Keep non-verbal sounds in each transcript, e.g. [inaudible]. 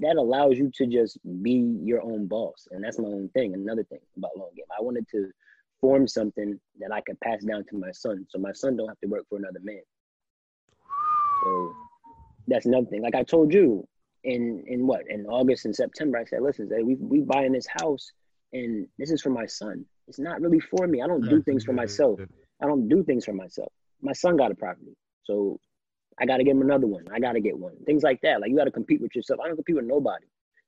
that allows you to just be your own boss. And that's my own thing. Another thing about long game. I wanted to form something that I could pass down to my son. So my son don't have to work for another man. So that's another thing. Like I told you in in what in August and September, I said, listen, we we buying this house and this is for my son. It's not really for me. I don't do things for myself. I don't do things for myself. My son got a property. So I got to get him another one. I got to get one. Things like that. Like you got to compete with yourself. I don't compete with nobody.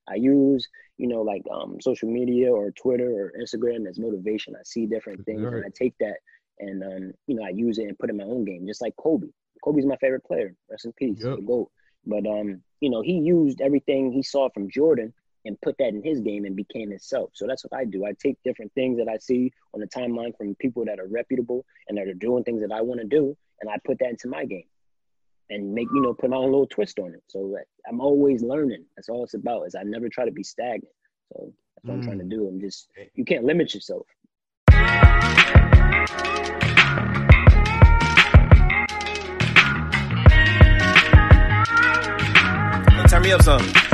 I use, you know, like um, social media or Twitter or Instagram as motivation. I see different things right. and I take that and, um, you know, I use it and put in my own game, just like Kobe. Kobe's my favorite player. Rest in peace. Yep. The GOAT. But, um, you know, he used everything he saw from Jordan and put that in his game and became himself. So that's what I do. I take different things that I see on the timeline from people that are reputable and that are doing things that I want to do, and I put that into my game and make you know put my own little twist on it. So I'm always learning. That's all it's about. Is I never try to be stagnant. So that's what mm. I'm trying to mm. do. I'm just you can't limit yourself. turn me up some.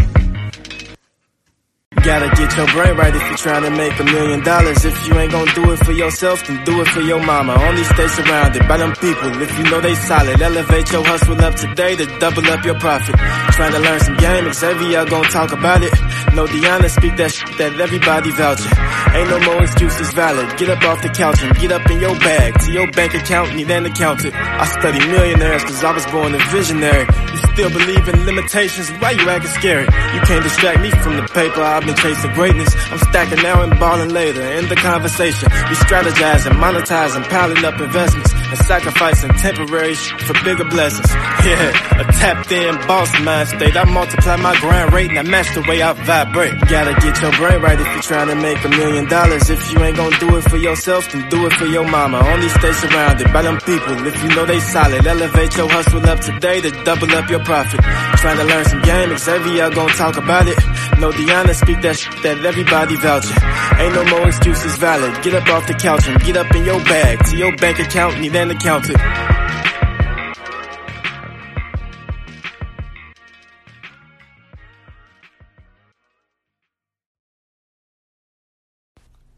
Gotta get your brain right if you're trying to make a million dollars. If you ain't gonna do it for yourself, then do it for your mama. Only stay surrounded by them people if you know they solid. Elevate your hustle up today to double up your profit. Trying to learn some game, Xavier gonna talk about it. No Deanna, speak that shit that everybody vouching. Ain't no more excuses valid. Get up off the couch and get up in your bag. To your bank account, need an accountant. I study millionaires cause I was born a visionary. You still believe in limitations, why you acting scary? You can't distract me from the paper, I've been chasing greatness. I'm stacking now and balling later. In the conversation, we strategizing, monetizing, piling up investments, and sacrificing temporary for bigger blessings. [laughs] Yeah, a tapped in boss mind state. I multiply my grind rate and I match the way I vibrate. Gotta get your brain right if you're trying to make a million dollars. If you ain't gonna do it for yourself, then do it for your mama. Only stay surrounded by them people if you know they solid. Elevate your hustle up today to double up your profit. Trying to learn some game, Xavier gonna talk about it. No Deanna, speak that shit that everybody vouching. Ain't no more excuses valid. Get up off the couch and get up in your bag. To your bank account, need an accountant.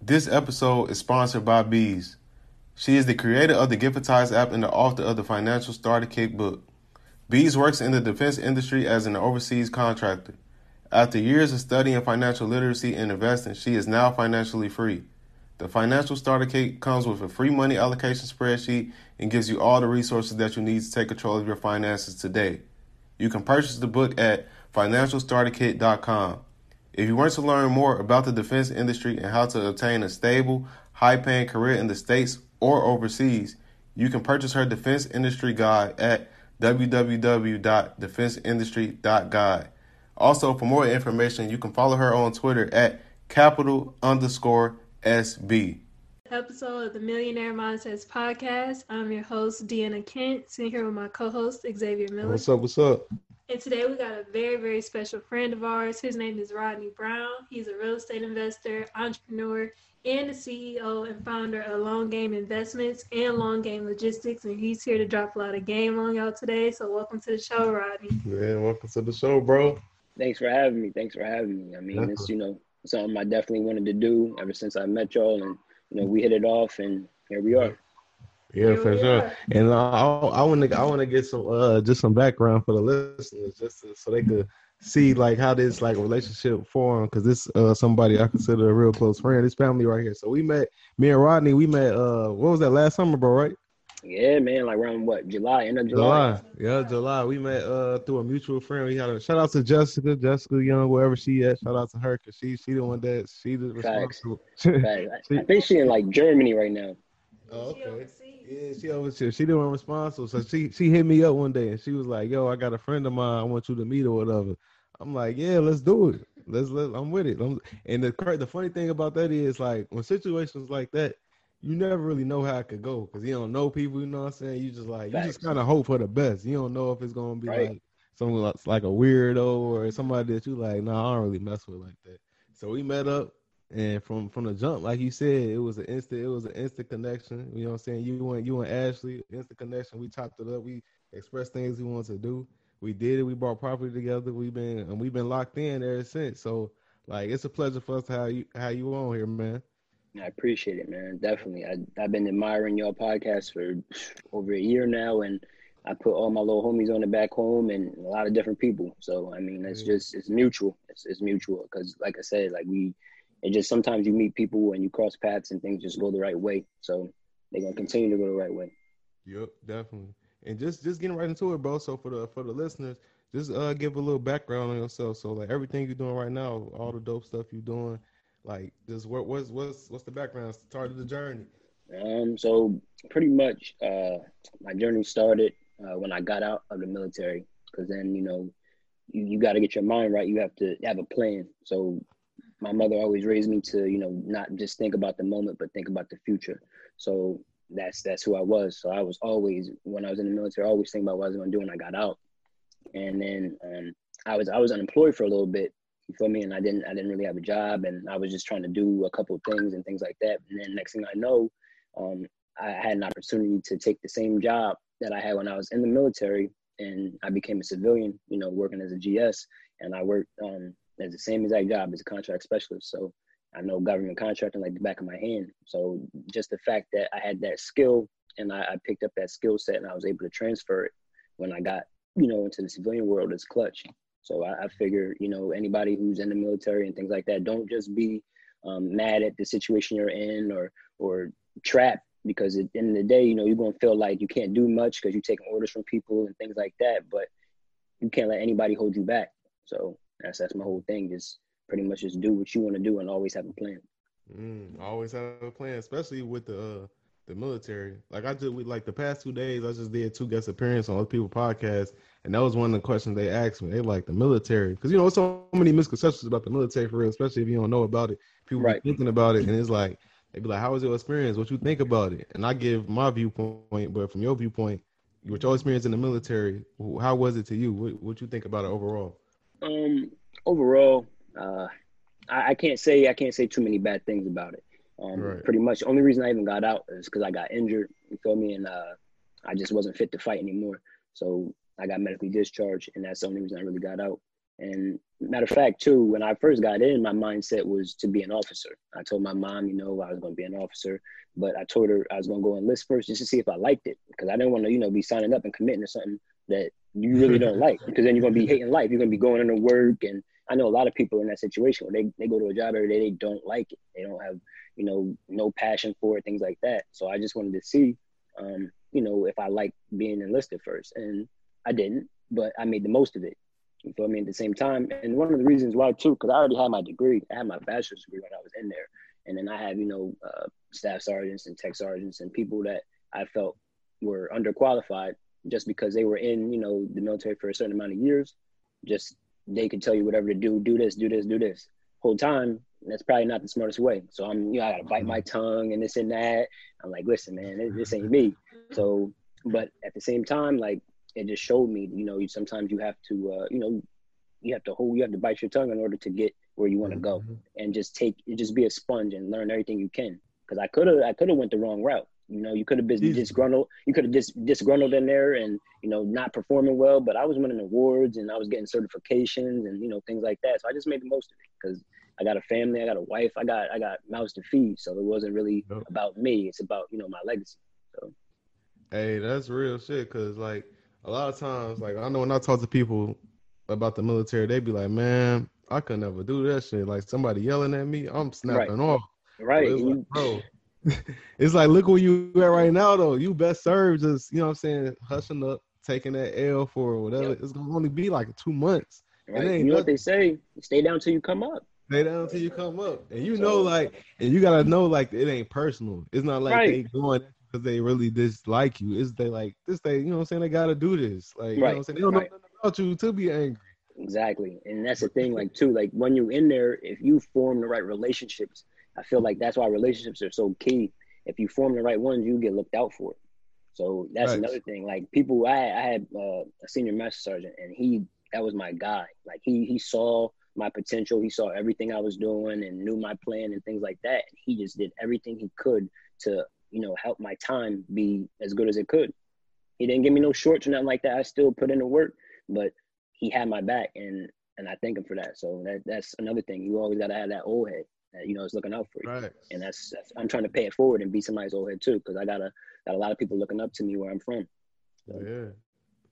This episode is sponsored by Bees. She is the creator of the Giftize app and the author of the Financial Starter Kit book. Bees works in the defense industry as an overseas contractor. After years of studying financial literacy and investing, she is now financially free. The Financial Starter Kit comes with a free money allocation spreadsheet and gives you all the resources that you need to take control of your finances today. You can purchase the book at financialstarterkit.com. If you want to learn more about the defense industry and how to obtain a stable, high paying career in the States or overseas, you can purchase her defense industry guide at www.defenseindustry.guide. Also, for more information, you can follow her on Twitter at capital underscore SB. Episode of the Millionaire Mindsets Podcast. I'm your host, Deanna Kent, sitting here with my co host, Xavier Miller. What's up? What's up? And today we got a very, very special friend of ours. His name is Rodney Brown. He's a real estate investor, entrepreneur, and the CEO and founder of Long Game Investments and Long Game Logistics. And he's here to drop a lot of game on y'all today. So welcome to the show, Rodney. Yeah, welcome to the show, bro. Thanks for having me. Thanks for having me. I mean, it's you know something I definitely wanted to do ever since I met y'all, and you know we hit it off, and here we are. Yeah, for sure. And uh, I want to I want to get some uh just some background for the listeners, just to, so they could see like how this like relationship formed. Because this uh somebody I consider a real close friend. This family right here. So we met me and Rodney. We met uh what was that last summer, bro? Right? Yeah, man, like around what July, end of July. July. Yeah, July. We met uh through a mutual friend. We had a shout out to Jessica, Jessica Young, wherever she at. Shout out to her because she she the one that she the responsible. [laughs] Facts. I think she in like Germany right now. Oh, okay. Yeah, she over here. She the one responsible. So she she hit me up one day and she was like, "Yo, I got a friend of mine. I want you to meet or whatever." I'm like, "Yeah, let's do it. Let's let. I'm with it." I'm, and the the funny thing about that is like when situations like that you never really know how it could go because you don't know people. You know what I'm saying? You just like Facts. you just kind of hope for the best. You don't know if it's gonna be right. like someone like, like a weirdo or somebody that you like. No, nah, I don't really mess with like that. So we met up, and from from the jump, like you said, it was an instant. It was an instant connection. You know what I'm saying? You and you and Ashley, instant connection. We chopped it up. We expressed things we wanted to do. we did it. We bought property together. We've been and we've been locked in ever since. So like it's a pleasure for us to have you have you on here, man. I appreciate it, man. Definitely. I I've been admiring your podcast for over a year now, and I put all my little homies on it back home and a lot of different people. So I mean, it's just it's mutual. It's, it's mutual because, like I said, like we, it just sometimes you meet people and you cross paths and things just go the right way. So they're gonna continue to go the right way. Yep, definitely. And just just getting right into it, bro. So for the for the listeners, just uh give a little background on yourself. So like everything you're doing right now, all the dope stuff you're doing, like just what what's what's what's the background? Start of the journey. Um, so pretty much, uh, my journey started uh, when I got out of the military, because then you know, you, you got to get your mind right. You have to have a plan. So my mother always raised me to you know not just think about the moment, but think about the future. So that's that's who I was. So I was always when I was in the military, always thinking about what I was going to do when I got out. And then um, I was I was unemployed for a little bit. You feel me? And I didn't I didn't really have a job, and I was just trying to do a couple of things and things like that. And then next thing I know, um, I had an opportunity to take the same job that I had when I was in the military, and I became a civilian. You know, working as a GS, and I worked um, as the same exact job as a contract specialist. So I know government contracting like the back of my hand. So just the fact that I had that skill and I, I picked up that skill set and I was able to transfer it when I got, you know, into the civilian world is clutch. So I, I figure, you know, anybody who's in the military and things like that, don't just be um, mad at the situation you're in or or trapped because at the end of the day, you know, you're gonna feel like you can't do much because you're taking orders from people and things like that. But you can't let anybody hold you back. So that's that's my whole thing. Just pretty much just do what you want to do and always have a plan. Mm, always have a plan, especially with the uh, the military. Like I did we like the past two days, I just did two guest appearances on other people podcasts, and that was one of the questions they asked me. They like the military because you know so many misconceptions about the military for real, especially if you don't know about it. People right. thinking about it, and it's like they be like, "How was your experience? What you think about it?" And I give my viewpoint, but from your viewpoint, with your experience in the military, how was it to you? What what you think about it overall? Um, overall, uh, I, I, can't say I can't say too many bad things about it. Um, right. Pretty much, the only reason I even got out is because I got injured. You feel me? And uh, I just wasn't fit to fight anymore. So I got medically discharged, and that's the only reason I really got out. And matter of fact, too, when I first got in, my mindset was to be an officer. I told my mom, you know, I was going to be an officer, but I told her I was going to go enlist first just to see if I liked it, because I didn't want to, you know, be signing up and committing to something that you really [laughs] don't like, because then you're going to be hating life. You're going to be going into work and I know a lot of people in that situation where they, they go to a job every day, they don't like it. They don't have, you know, no passion for it, things like that. So I just wanted to see, um, you know, if I like being enlisted first. And I didn't, but I made the most of it. You feel me? At the same time, and one of the reasons why too, because I already had my degree. I had my bachelor's degree when I was in there, and then I had you know uh, staff sergeants and tech sergeants and people that I felt were underqualified just because they were in you know the military for a certain amount of years. Just they can tell you whatever to do, do this, do this, do this. Whole time, that's probably not the smartest way. So I'm, you know, I gotta bite my tongue and this and that. I'm like, listen, man, this ain't me. [laughs] So, but at the same time, like it just showed me, you know, you sometimes you have to, uh, you know, you have to hold, you have to bite your tongue in order to get where you want to go, mm-hmm. and just take, just be a sponge and learn everything you can. Because I could have, I could have went the wrong route. You know, you could have been disgruntled. You could have dis- disgruntled in there and you know not performing well. But I was winning awards and I was getting certifications and you know things like that. So I just made the most of it because I got a family, I got a wife, I got I got mouths to feed. So it wasn't really nope. about me. It's about you know my legacy. So. Hey, that's real shit. Cause like a lot of times, like I know when I talk to people about the military, they be like, "Man, I could never do that shit." Like somebody yelling at me, I'm snapping right. off. Right, like, bro. [laughs] it's like look where you at right now though. You best serve just you know what I'm saying, hushing up, taking that L for whatever. Yep. It's gonna only be like two months. Right. You know what they say? Stay down till you come up. Stay down till you come up. And you so, know, like, and you gotta know, like, it ain't personal. It's not like right. they going because they really dislike you. It's they like this. They, you know, what I'm saying they gotta do this. Like, you right. know, what I'm saying they don't know nothing about you to be angry. Exactly, and that's the thing. Like, too, like when you're in there, if you form the right relationships I feel like that's why relationships are so key. If you form the right ones, you get looked out for. So that's right. another thing. Like people, I, I had uh, a senior master sergeant, and he that was my guy. Like he he saw my potential. He saw everything I was doing and knew my plan and things like that. And he just did everything he could to you know help my time be as good as it could. He didn't give me no shorts or nothing like that. I still put in the work, but he had my back, and and I thank him for that. So that that's another thing. You always gotta have that old head you know is looking out for you, Right. and that's, that's I'm trying to pay it forward and be somebody's old head too, because I got a got a lot of people looking up to me where I'm from. Yeah.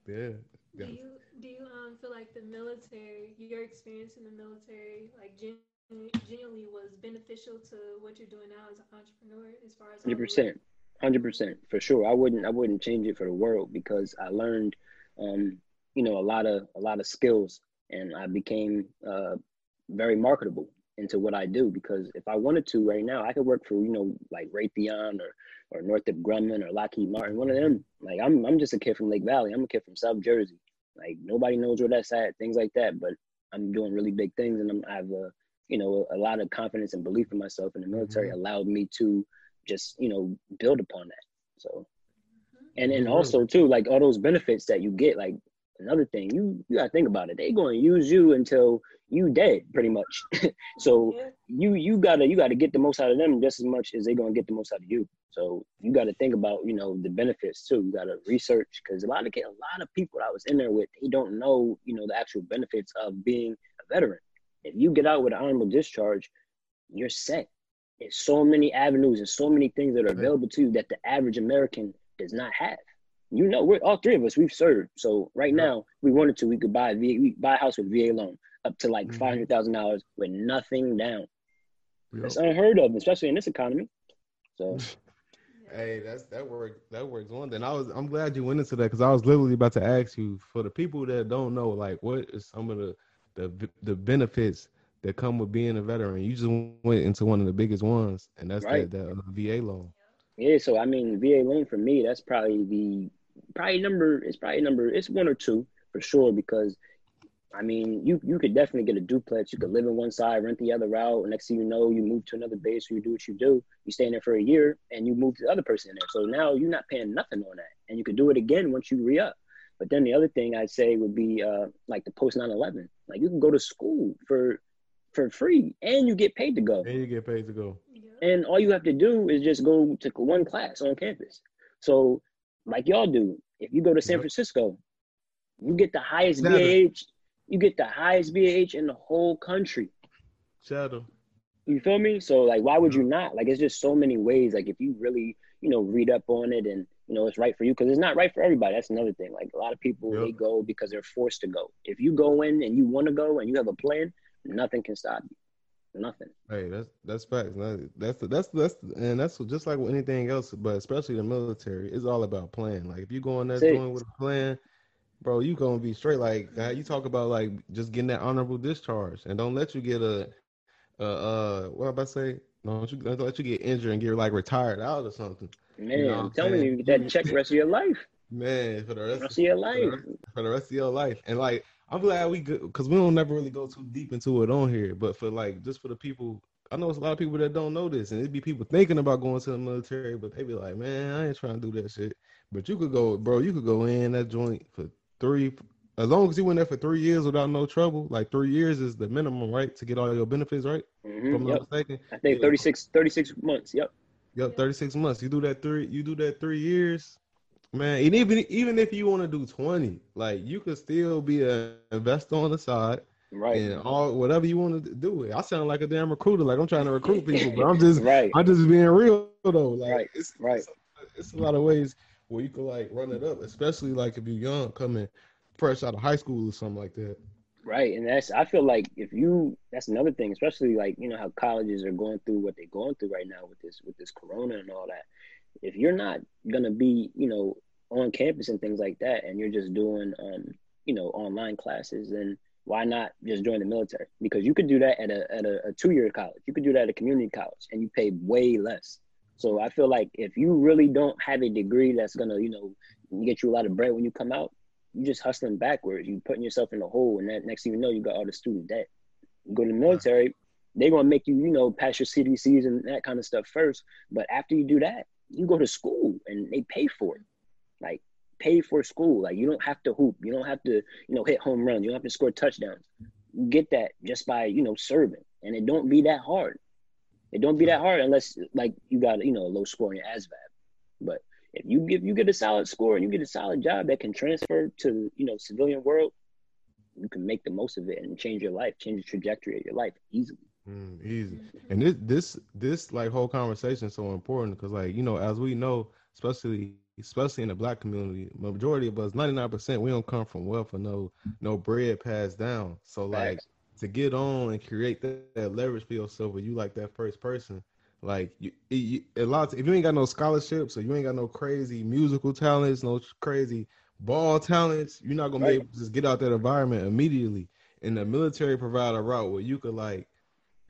Yeah. Do you do you um feel like the military, your experience in the military, like gen- genuinely was beneficial to what you're doing now as an entrepreneur, as far as 100 percent, hundred percent for sure. I wouldn't I wouldn't change it for the world because I learned, um, you know, a lot of a lot of skills, and I became uh, very marketable into what I do. Because if I wanted to right now, I could work for you know like Raytheon or or Northrop Grumman or Lockheed Martin, one of them. Like I'm I'm just a kid from Lake Valley. I'm a kid from South Jersey. Like nobody knows where that's at, things like that. But I'm doing really big things, and I'm, I have a you know a, lot of confidence and belief in myself. And the military allowed me to just you know build upon that. So, and and Mhm. also too like all those benefits that you get. Like another thing, you you gotta think about it. They going to use you until you dead, pretty much. [laughs] so Yeah. you you gotta you gotta get the most out of them just as much as they gonna get the most out of you. So you gotta think about you know the benefits too. You gotta research because a lot of a lot of people I was in there with they don't know you know the actual benefits of being a veteran. If you get out with an honorable discharge, you're set. There's so many avenues and so many things that are available to you that the average American does not have. You know, we're all three of us. We've served. So right Yep. now, we wanted to, we could buy a VA, we buy a house with VA loan up to like Mhm. five hundred thousand dollars with nothing down. Yep. That's unheard of, especially in this economy. So [laughs] Hey, that's that work. That works one. Then I was. I'm glad you went into that because I was literally about to ask you for the people that don't know, like, what is some of the the the benefits that come with being a veteran? You just went into one of the biggest ones, and that's Right. the, the uh, VA loan. yeah, so I mean, VA loan for me, that's probably the probably number. It's probably number. It's one or two for sure because I mean, you you could definitely get a duplex. You could live in one side, rent the other out. Next thing you know, you move to another base. You do what you do. You stay in there for a year, and you move to the other person in there. So now you're not paying nothing on that, and you could do it again once you re up. But then the other thing I'd say would be uh, like the post 9/11. Like you can go to school for for free, and you get paid to go. And you get paid to go. Yeah. And all you have to do is just go to one class on campus. So, like y'all do, if you go to San Yep. Francisco, you get the highest Shadow. BAH. You get the highest BAH in the whole country. Shadow. You feel me? So, like, why would you not? Like, it's just so many ways. Like, if you really, you know, read up on it and you know it's right for you, because it's not right for everybody. That's another thing. Like, a lot of people Yep. they go because they're forced to go. If you go in and you want to go and you have a plan, nothing can stop you. Nothing. Hey, that's that's facts. That's that's that's and that's just like with anything else, but especially the military, it's all about plan. Like if you go in there That's going with a plan, bro, you gonna be straight. Like you talk about like just getting that honorable discharge, and don't let you get a, uh, uh, what I about to say? Don't you don't let you get injured and get like retired out or something, Man, know what I'm telling you, you get that check the rest of your life. [laughs] man. For the rest Rest of your for the life. for the rest of your life. And like, I'm glad we good because we don't never really go too deep into it on here. But for like, just for the people, I know it's a lot of people that don't know this, and it'd be people thinking about going to the military, but they be like, man, I ain't trying to do that shit. But you could go, bro. You could go in that joint for three, as long as you went there for three years without no trouble. Like three years is the minimum, right, to get all your benefits, right? Mhm, I'm Yep. not mistaken. I think Yeah. 36, 36 months. Yep. Yep, 36 months. You do that three you do that three years, man. And even even if you want to do 20, like you could still be a investor on the side Right. and all whatever you want to do. it. I sound like a damn recruiter, like I'm trying to recruit people, but I'm [laughs] just right. I'm just being real though. Like Right, it's right. It's, it's a lot of ways where you could like run it up, especially like if you're young, coming fresh out of high school or something like that. Right. And that's I feel like if you that's another thing, especially like, you know, how colleges are going through what they're going through right now with this with this corona and all that. If you're not gonna be, you know, on campus and things like that and you're just doing um, you know, online classes, then why not just join the military? Because you could do that at a at a, a two year college. You could do that at a community college and you pay way less. So I feel like if you really don't have a degree that's gonna, you know, get you a lot of bread when you come out, you're just hustling backwards. You're putting yourself in a hole, and that next thing you know, you got all the student debt. You go to the military, they're gonna make you, you know, pass your CDCs and that kind of stuff first. But after you do that, you go to school and they pay for it. Like pay for school. Like you don't have to hoop. You don't have to, you know, hit home runs. You don't have to score touchdowns. You get that just by, you know, serving. And it don't be that hard. It don't be that hard unless like you got, you know, a low score in your ASVAB. But if you give you get a solid score and you get a solid job that can transfer to you know civilian world, you can make the most of it and change your life, change the trajectory of your life easily. Mm, easy. And this this this like whole conversation is so important because like you know as we know, especially especially in the black community, majority of us, ninety nine percent, we don't come from wealth or no no bread passed down. So like to get on and create that, that leverage for yourself, where you like that first person. Like you, you, a lot. If you ain't got no scholarships or you ain't got no crazy musical talents, no crazy ball talents, you're not gonna Right. be able to just get out that environment immediately. And the military provide a route where you could like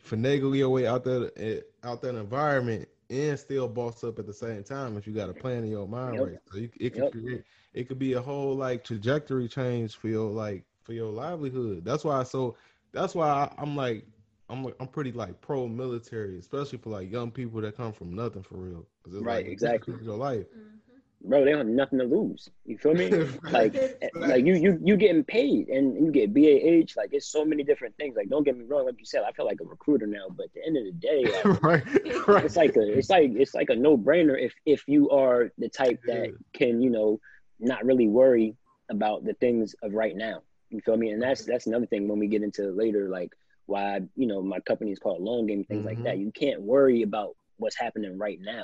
finagle your way out that eh, out that environment and still boss up at the same time if you got a plan in your mind Yep. right. So you, it could Yep. create it could be a whole like trajectory change for your like for your livelihood. That's why so that's why I, I'm like I'm I'm pretty like pro military, especially for like young people that come from nothing for real. 'Cause it's Right, like, exactly. Your life. Mhm. Bro, they don't have nothing to lose. You feel me? [laughs] like like you you you getting paid and you get BAH, like it's so many different things. Like don't get me wrong, like you said, I feel like a recruiter now, but at the end of the day, [laughs] like, right, right. it's like a it's like it's like a no brainer if if you are the type that can you know not really worry about the things of right now. You feel me? And that's that's another thing when we get into later, like why you know my company is called Long Game, things like Mhm. that. You can't worry about what's happening right now.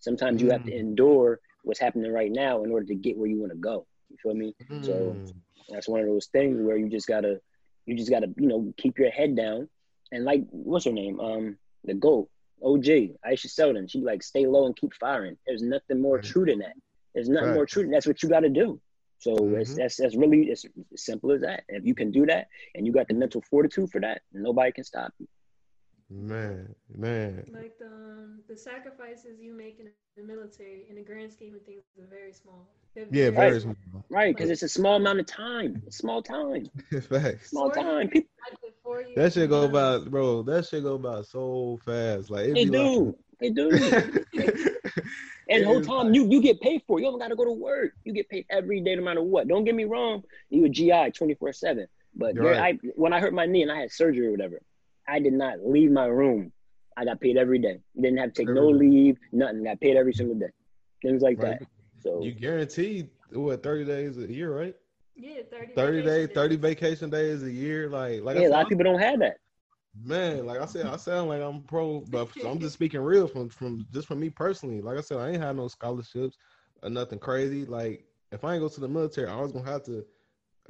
Sometimes you have to Mm. endure what's happening right now in order to get where you want to go. You feel me? So Mm. that's one of those things where you just gotta you just gotta you know keep your head down and like what's her name um the goat OG Aisha Seldon she like stay low and keep firing there's nothing more Right. true than that there's nothing more true than that's what you gotta do so it's Mhm. that's that's really it's as simple as that if you can do that and you got the mental fortitude for that nobody can stop you Man, man. Like the um, the sacrifices you make in the military, in the grand scheme of things, are very small. They're Yeah, Right. very small. right because it's a small amount of time small time [laughs] Facts. small Four time years. people I did four years That shit go in by, bro. That shit go by so fast. Like it they be do they do like, [laughs] [laughs] And the whole time you you get paid for it. You don't gotta go to work. You get paid every day no matter what. Don't get me wrong, you a GI 24-7. But there, right. I when I hurt my knee and I had surgery or whatever, I did not leave my room. I got paid every day. Didn't have to take no Every leave, nothing. Got paid every single day. Things like Right. that. So you guaranteed what thirty days a year, right? Yeah, 30, Thirty vacation days, thirty vacation days a year. Like, like yeah, I a lot of people don't have that. man. Like I said, I sound like I'm pro, but [laughs] I'm just speaking real from from just from me personally. Like I said, I ain't had no scholarships or nothing crazy. Like if I ain't go to the military, I was gonna have to,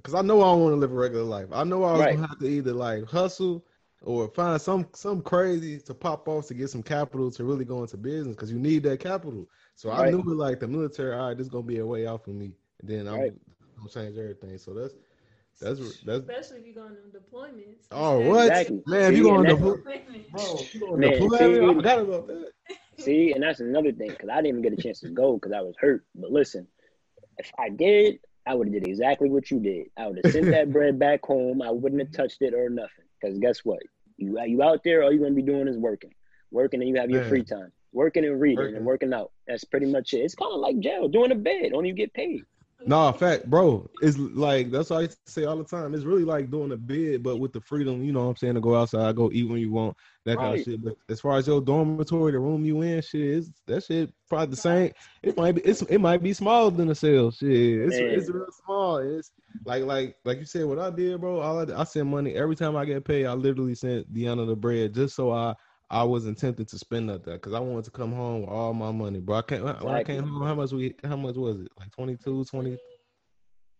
cause I know I don't want to live a regular life. I know I was Right. gonna have to either like hustle or find some some crazy to pop off to get some capital to really go into business because you need that capital. So I Right. knew it like the military. All right, this gonna be a way out for me, and then I'm Right. gonna change everything. So that's that's that's. Especially if you go on them deployments. Oh what Exactly. man? If you See, going and to that's- Deployment. bro? You going Man, to I forgot about that. See, and that's another thing because I didn't even get a chance to go because I was hurt. But listen, if I did, I would have did exactly what you did. I would have sent that [laughs] bread back home. I wouldn't have touched it or nothing. Because guess what? You you out there, all you're gonna be doing is working, working, and you have your Man. free time, working and reading Working. and working out. That's pretty much it. It's kind of like jail, doing a bed, only you get paid. No, fact, bro. It's like that's what I say all the time. It's really like doing a bid, but with the freedom, you know what I'm saying, to go outside, go eat when you want, that kind of shit. But as far as your dormitory, the room you in, shit, is that shit probably the same. It might be it's it might be smaller than a cell. Shit. It's Man. it's real small. It's like like like you said, what I did, bro, all I, I send money every time I get paid, I literally sent Deanna the bread just so I I wasn't tempted to spend that because I wanted to come home with all my money, bro. I can't when I came home, how much we how much was it? Like 22, 20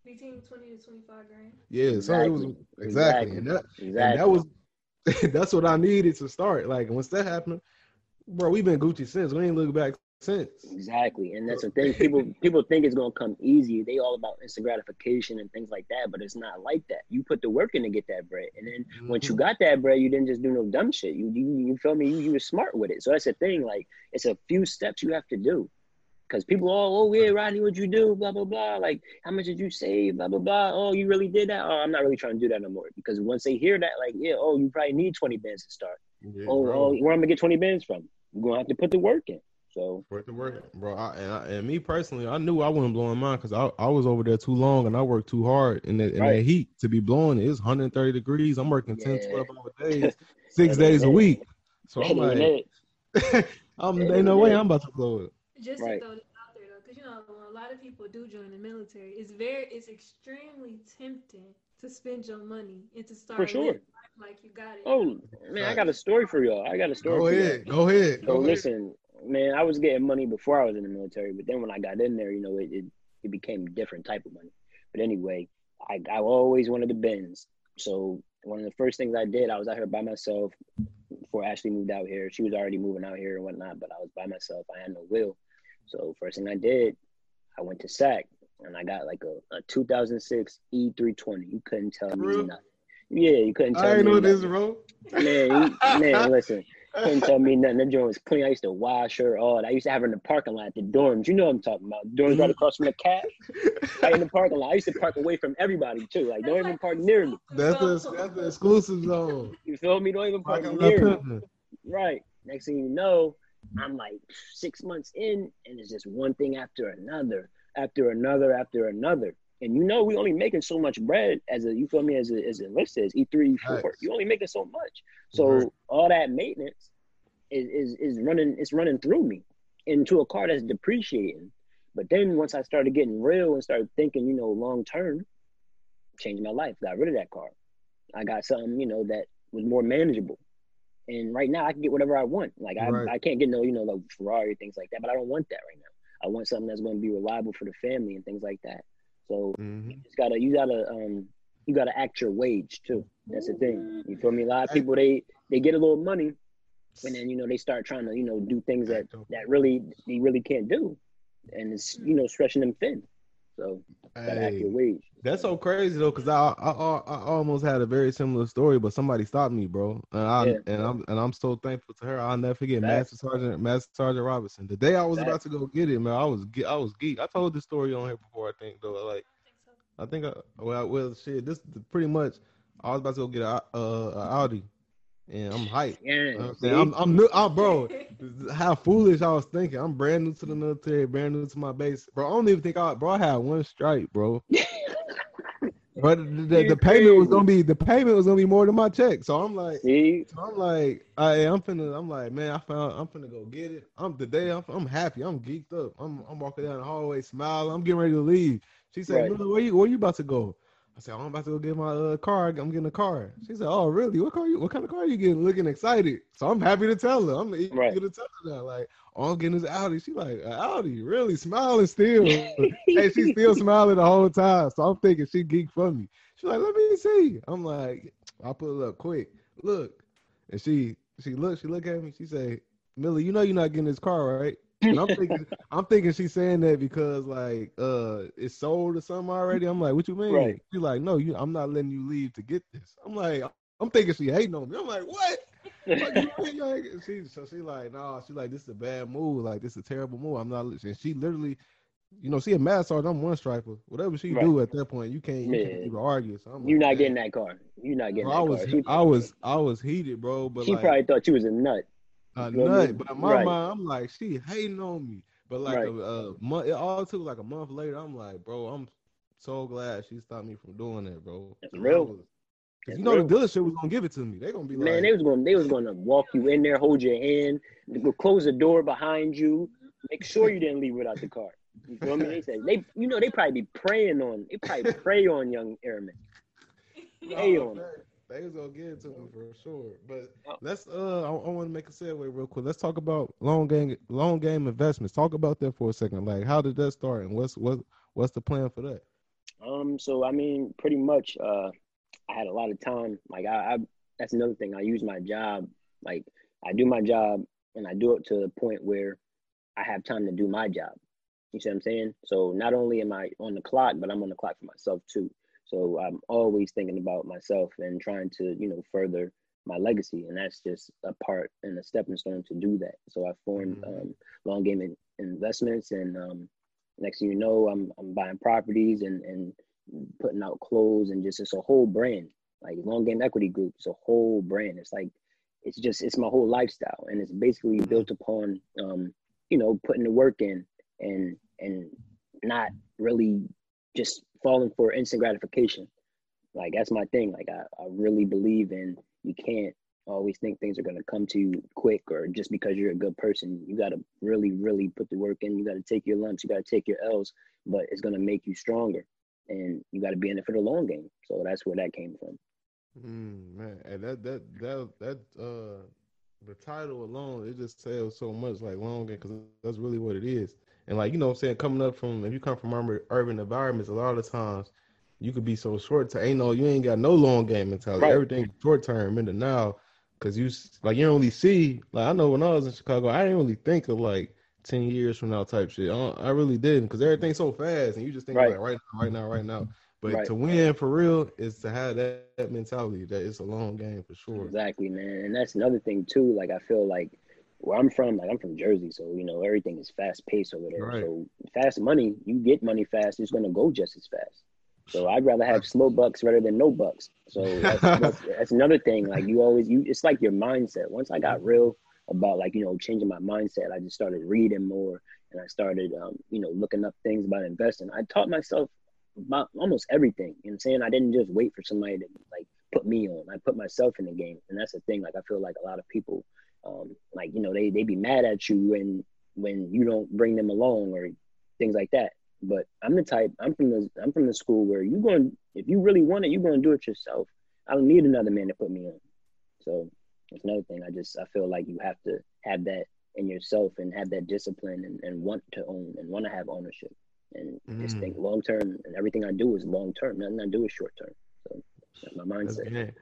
Between 20 to 25 grand. Yeah, so it was Exactly. exactly, and that Exactly. and that was [laughs] that's what I needed to start. Like once that happened, bro, we've been Gucci since. We ain't look back since. Exactly, and that's the thing. [laughs] People people think it's gonna come easy. They all about instant gratification and things like that, but it's not like that. You put the work in to get that bread, and then once you Mhm. got that bread, you didn't just do no dumb shit. You you, you feel me? You, you were smart with it. So that's the thing. Like it's a few steps you have to do. Because people, oh, oh yeah, Rodney, what'd you do? Blah blah blah. Like, how much did you save? Blah blah blah. Oh, you really did that? Oh, I'm not really trying to do that no more. Because once they hear that, like, yeah, oh, you probably need 20 bands to start. Yeah, oh, bro. oh, where am I'm gonna get 20 bands from? You're gonna have to put the work in. So Worth the work, bro. I, and, I, and me personally, I knew I wasn't blowing mine because I, I was over there too long and I worked too hard in that, in Right. that heat to be blowing it. It's 130 degrees. I'm working 10, Yeah. 12 hour [laughs] days, six days a week. So I'm ain't like, it. [laughs] I'm, ain't no way. I'm about to blow it. Just Right. to throw this out there though, because you know a lot of people do join the military. It's very, it's extremely tempting to spend your money and to start For sure. living like you got it. Oh man, I got a story for y'all. I got a story. Go for y'all. ahead. Go ahead. So Go ahead. listen, man, I was getting money before I was in the military, but then when I got in there, you know, it it, it became a different type of money. But anyway, I I always wanted the Benz. So one of the first things I did, I was out here by myself before Ashley moved out here. She was already moving out here and whatnot, but I was by myself. I had no will. So first thing I did, I went to SAC and I got like a, a 2006 E320. You couldn't tell me nothing. Yeah, you couldn't tell I me know this, nothing. bro. Man, you, man, [laughs] listen, couldn't tell me nothing. That joint was clean. I used to wash her all. I used to have her in the parking lot at the dorms. You know what I'm talking about. Dorms right mm-hmm. across from the cat, right in the parking lot. I used to park away from everybody too. Like don't even park near me. That's the that's the exclusive zone. You feel me? Don't even park near me. Right. Next thing you know, I'm like six months in, and it's just one thing after another, after another, after another. And you know, we only making so much bread as a you feel me as a as a list says E three four. Facts. You only making so much. So Right. all that maintenance is, is is running it's running through me into a car that's depreciating. But then once I started getting real and started thinking, you know, long term, changed my life. Got rid of that car. I got something, you know, that was more manageable. And right now I can get whatever I want. Like I, Right. I can't get no, you know, like Ferrari, things like that. But I don't want that right now. I want something that's going to be reliable for the family and things like that. So Mhm. you just gotta, you gotta, um, you gotta act your wage too. That's the thing. You feel me? A lot of people they they get a little money, and then you know they start trying to you know do things that that really they really can't do, and it's you know stretching them thin. So Hey, that's so crazy though, cause I, I I almost had a very similar story, but somebody stopped me, bro. And I Yeah. and I'm and I'm so thankful to her. I'll never forget Facts. Master Sergeant Master Sergeant Robinson. The day I was about to go get it, man, I was I was geek. I told this story on here before, I think though. Like I think I well well shit. This pretty much I was about to go get a uh a Audi, and I'm hyped. Yeah, You know I'm, saying? I'm, I'm new, I'm, bro. [laughs] How foolish I was thinking. I'm brand new to the military, brand new to my base, bro. I don't even think I, bro. I had one stripe, bro. [laughs] But the, the, payment was gonna be the payment was gonna be more than my check. So I'm like, See, so I'm like, I, I'm finna, I'm like, man, I found, I'm finna go get it. I'm today, I'm, I'm happy, I'm geeked up. I'm, I'm walking down the hallway, smiling. I'm getting ready to leave. She said, Right. Where you, where you about to go? I said, I'm about to go get my uh, car. I'm getting a car. She said, Oh, really? What car? You, what kind of car are you getting? Looking excited. So I'm happy to tell her. I'm eager Right. to tell her that. Like, oh, I'm getting this Audi. She like, Audi, really smiling still. [laughs] hey, she's still smiling the whole time. So I'm thinking she geek for me. She's like, let me see. I'm like, I'll put it up quick. Look. And she she looked, she looked at me, she said, Millie, you know you're not getting this car, right? And I'm thinking I'm thinking she's saying that because like uh it's sold or something already. I'm like, what you mean? Right. She's like, no, you I'm not letting you leave to get this. I'm like, I'm thinking she hating on me. I'm like, what? [laughs] Like, like, she so she like, nah, she like this is a bad move. Like this is a terrible move. I'm not listening. She literally, you know, she a mad sergeant. I'm one striper. Whatever she Right. do at that point, you can't you Yeah. can't even argue. So I'm you're like, not getting that car. You're not getting Bro, I was car. I was I was heated, bro. But she like probably thought you was a nut. A you uh, know what I nut. But in my Right. mind, I'm like, she hating on me. But like Right. a, a month, it all took like a month later. I'm like, bro, I'm so glad she stopped me from doing that, bro. That's real. 'cause That's you know real. the dealership was gonna give it to me. They gonna be Man, like, they was gonna They was going to walk you in there, hold your hand, close the door behind you, make sure you didn't leave without the car. You feel me? They said they, you know, they probably be preying on. They probably [laughs] prey on young airmen. Hey "Oh, on man, they was gonna give it to me for sure. But let's uh, I, I want to make a segue real quick. Let's talk about long game long game investments. Talk about that for a second. Like, how did that start, and what's what what's the plan for that? Um, so I mean, pretty much, uh, I had a lot of time. Like I, I, that's another thing. I use my job. Like I do my job, and I do it to the point where I have time to do my job. You see what I'm saying? So not only am I on the clock, but I'm on the clock for myself too. So I'm always thinking about myself and trying to, you know, further my legacy, and that's just a part and a stepping stone to do that. So I formed Mhm. um, Long Game In- Investments, and um, next thing you know, I'm I'm buying properties and and putting out clothes and just it's a whole brand. Like Long Game Equity Group, it's a whole brand. It's like it's just it's my whole lifestyle, and it's basically built upon um, you know putting the work in and and not really just falling for instant gratification. Like that's my thing. Like I, I really believe in you can't always think things are gonna come to you quick or just because you're a good person. You gotta really, really put the work in. You gotta take your lumps, you gotta take your L's, but it's gonna make you stronger. and you got to be in it for the long game. So that's where that came from. Mm, man, and that that that that uh the title alone it just sells so much like long game because that's really what it is. And like you know, I'm saying coming up from if you come from urban environments, a lot of times you could be so short to ain't no you ain't got no long game mentality. Right. Everything short term in the now. Cause you like you don't really see like I know when I was in Chicago, I didn't really think of like ten years from now type shit. I, I really didn't because everything's so fast and you just think right. like right now, right now, right now. But right. to win for real is to have that, that mentality that it's a long game for sure. Exactly, man. And that's another thing too. Like I feel like where I'm from, like I'm from Jersey, so you know everything is fast paced over there. Right. So fast money, you get money fast, it's gonna go just as fast. So I'd rather have slow bucks rather than no bucks. So [laughs] that's, that's, that's, another thing. Like you always, you it's like your mindset. Once I got real about like you know changing my mindset, I just started reading more and I started um, you know looking up things about investing. I taught myself about almost everything. You know I'm saying? I didn't just wait for somebody to like put me on. I put myself in the game, and that's the thing. Like I feel like a lot of people, um, like you know, they they be mad at you when when you don't bring them along or things like that. But I'm the type. I'm from the. I'm from the school where you going. If you really want it, you're going to do it yourself. I don't need another man to put me on. So that's another thing. I just I feel like you have to have that in yourself and have that discipline and, and want to own and want to have ownership and mm. just think long term. And everything I do is long term. Nothing I do is short term. So that's my mindset. That's game.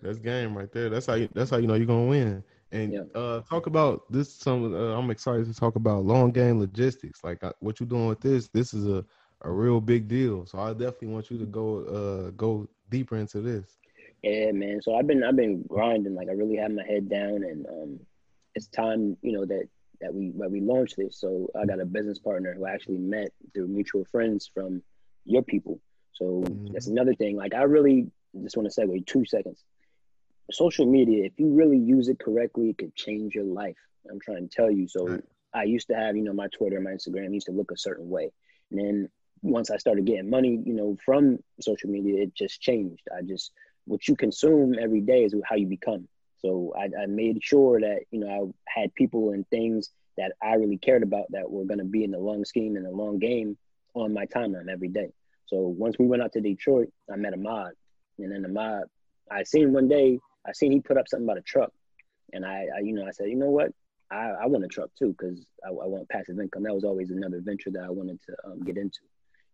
that's game right there. That's how you. That's how you know you're gonna win. And yeah. uh, talk about this. Some uh, I'm excited to talk about long game logistics. Like uh, what you're doing with this. This is a a real big deal. So I definitely want you to go uh go deeper into this. Yeah, man. So I've been I've been grinding. Like I really have my head down, and um, it's time you know that that we that we launched this. So I got a business partner who I actually met through mutual friends from your people. So mm-hmm. that's another thing. Like I really just want to segue two seconds social media, if you really use it correctly, it could change your life. I'm trying to tell you. So right. I used to have, you know, my Twitter, my Instagram used to look a certain way. And then once I started getting money, you know, from social media, it just changed. I just, what you consume every day is how you become. So I, I made sure that, you know, I had people and things that I really cared about that were going to be in the long scheme and the long game on my timeline every day. So once we went out to Detroit, I met Ahmad. And then Ahmad, I seen one day I seen he put up something about a truck, and I, I you know, I said, you know what, I, I want a truck too because I, I, want passive income. That was always another venture that I wanted to um, get into.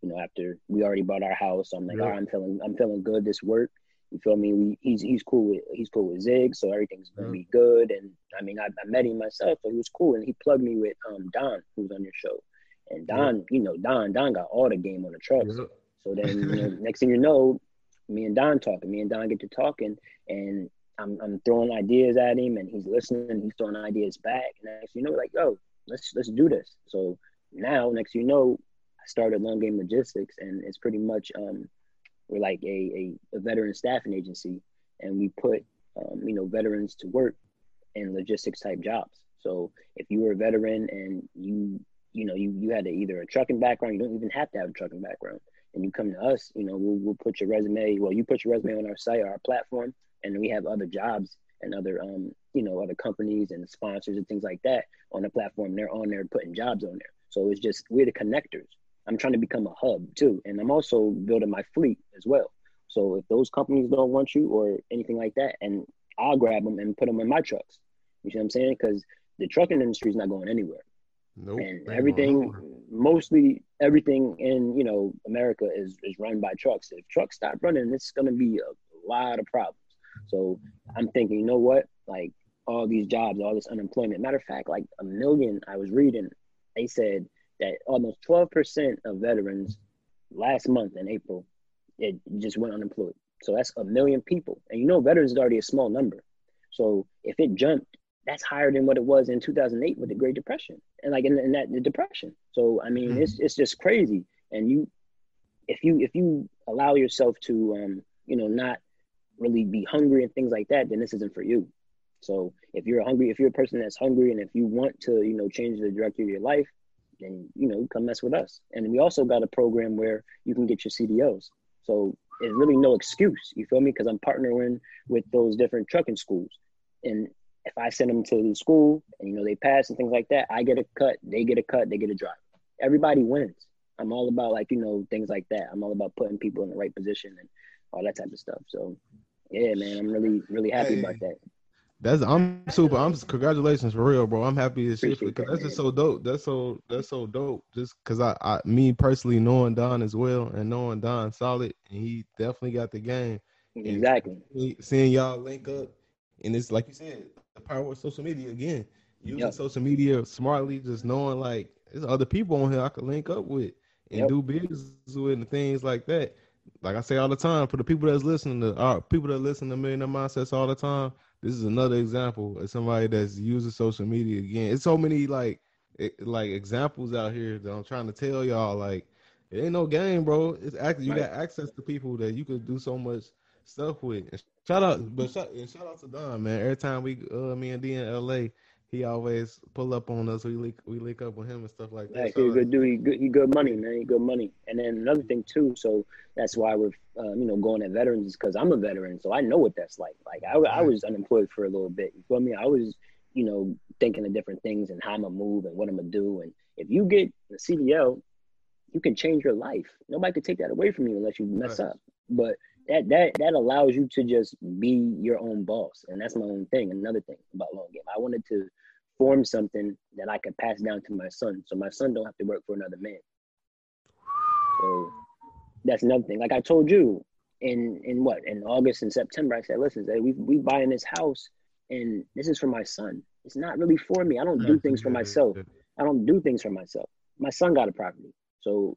You know, after we already bought our house, I'm like, yeah. I'm feeling, I'm feeling good. This work, you feel me? We, he's he's cool with he's cool with Zig, so everything's gonna yeah. be good. And I mean, I, I, met him myself, so he was cool, and he plugged me with um Don, who's on your show. And Don, yeah. you know, Don, Don got all the game on the trucks. So then, you know, [laughs] next thing you know, me and Don talking, me and Don get to talking, and I'm, I'm throwing ideas at him and he's listening he's throwing ideas back. And next you know, like, yo, let's let's do this. So now, next you know, I started Long Game Logistics and it's pretty much um we're like a, a, a veteran staffing agency and we put um, you know veterans to work in logistics type jobs. So if you were a veteran and you you know you you had a, either a trucking background, you don't even have to have a trucking background, and you come to us, you know we'll, we'll put your resume. Well, you put your resume on our site, our platform, and we have other jobs and other um you know other companies and sponsors and things like that on the platform. They're on there putting jobs on there. So it's just we're the connectors. I'm trying to become a hub too and i'm also building my fleet as well. So if those companies don't want you or anything like that and i'll grab them and put them in my trucks. You see what i'm saying? Because the trucking industry is not going anywhere. Nope, and everything mostly everything in you know america is is run by trucks. If trucks stop running it's going to be a lot of problems. So I'm thinking, you know what? Like all these jobs, all this unemployment. Matter of fact, like a million, I was reading, they said that almost 12% of veterans last month in April, it just went unemployed. So that's a million people. And you know, veterans is already a small number. So if it jumped, that's higher than what it was in 2008 with the Great Depression and like in, in that the depression. So I mean, mm-hmm. it's it's just crazy. And you, if you if you allow yourself to um you know not really be hungry and things like that, then this isn't for you. So if you're hungry, if you're a person that's hungry and if you want to, you know, change the direction of your life, then you know, come mess with us. And we also got a program where you can get your CDLs. So there's really no excuse. You feel me? Because I'm partnering with those different trucking schools. And if I send them to the school and you know they pass and things like that, I get a cut, they get a cut, they get a drive. Everybody wins. I'm all about like you know things like that. I'm all about putting people in the right position and all that type of stuff. So yeah, man, I'm really really happy hey. about that. That's I'm super. I'm congratulations for real, bro. I'm happy as shit because that's just so dope. That's so that's so dope. Just because I, I me personally knowing Don as well and knowing Don solid, and he definitely got the game. Exactly. seeing y'all link up, and it's like you said, the power of social media again. Using yep. social media smartly, just knowing like there's other people on here I could link up with and yep. do business with and things like that. Like I say all the time, for the people that's listening to our uh, people that listen to Millionaire Mindsets all the time, this is another example of somebody that's using social media again. It's so many like it, like examples out here that I'm trying to tell y'all. Like it ain't no game, bro. It's actually you got access to people that you could do so much stuff with. And shout out, but shout, shout out to Don, man. Every time we, uh, me and D in LA, he always pull up on us. We link, we link up with him and stuff like that. Yeah, he's good dude. He good, he good money, man. He good money. And then another thing too. So that's why we're, uh, you know, going at veterans is because I'm a veteran, so I know what that's like. Like I, I was unemployed for a little bit. You feel me? I was, you know, thinking of different things and how I'm gonna move and what I'm gonna do. And if you get the CDL, you can change your life. Nobody could take that away from you unless you mess right. up. But that that that allows you to just be your own boss, and that's my own thing. Another thing about long game, I wanted to form something that I could pass down to my son, so my son don't have to work for another man. So that's another thing. Like I told you in in what in August and September, I said, listen, we we buying this house, and this is for my son. It's not really for me. I don't do things for myself. I don't do things for myself. My son got a property, so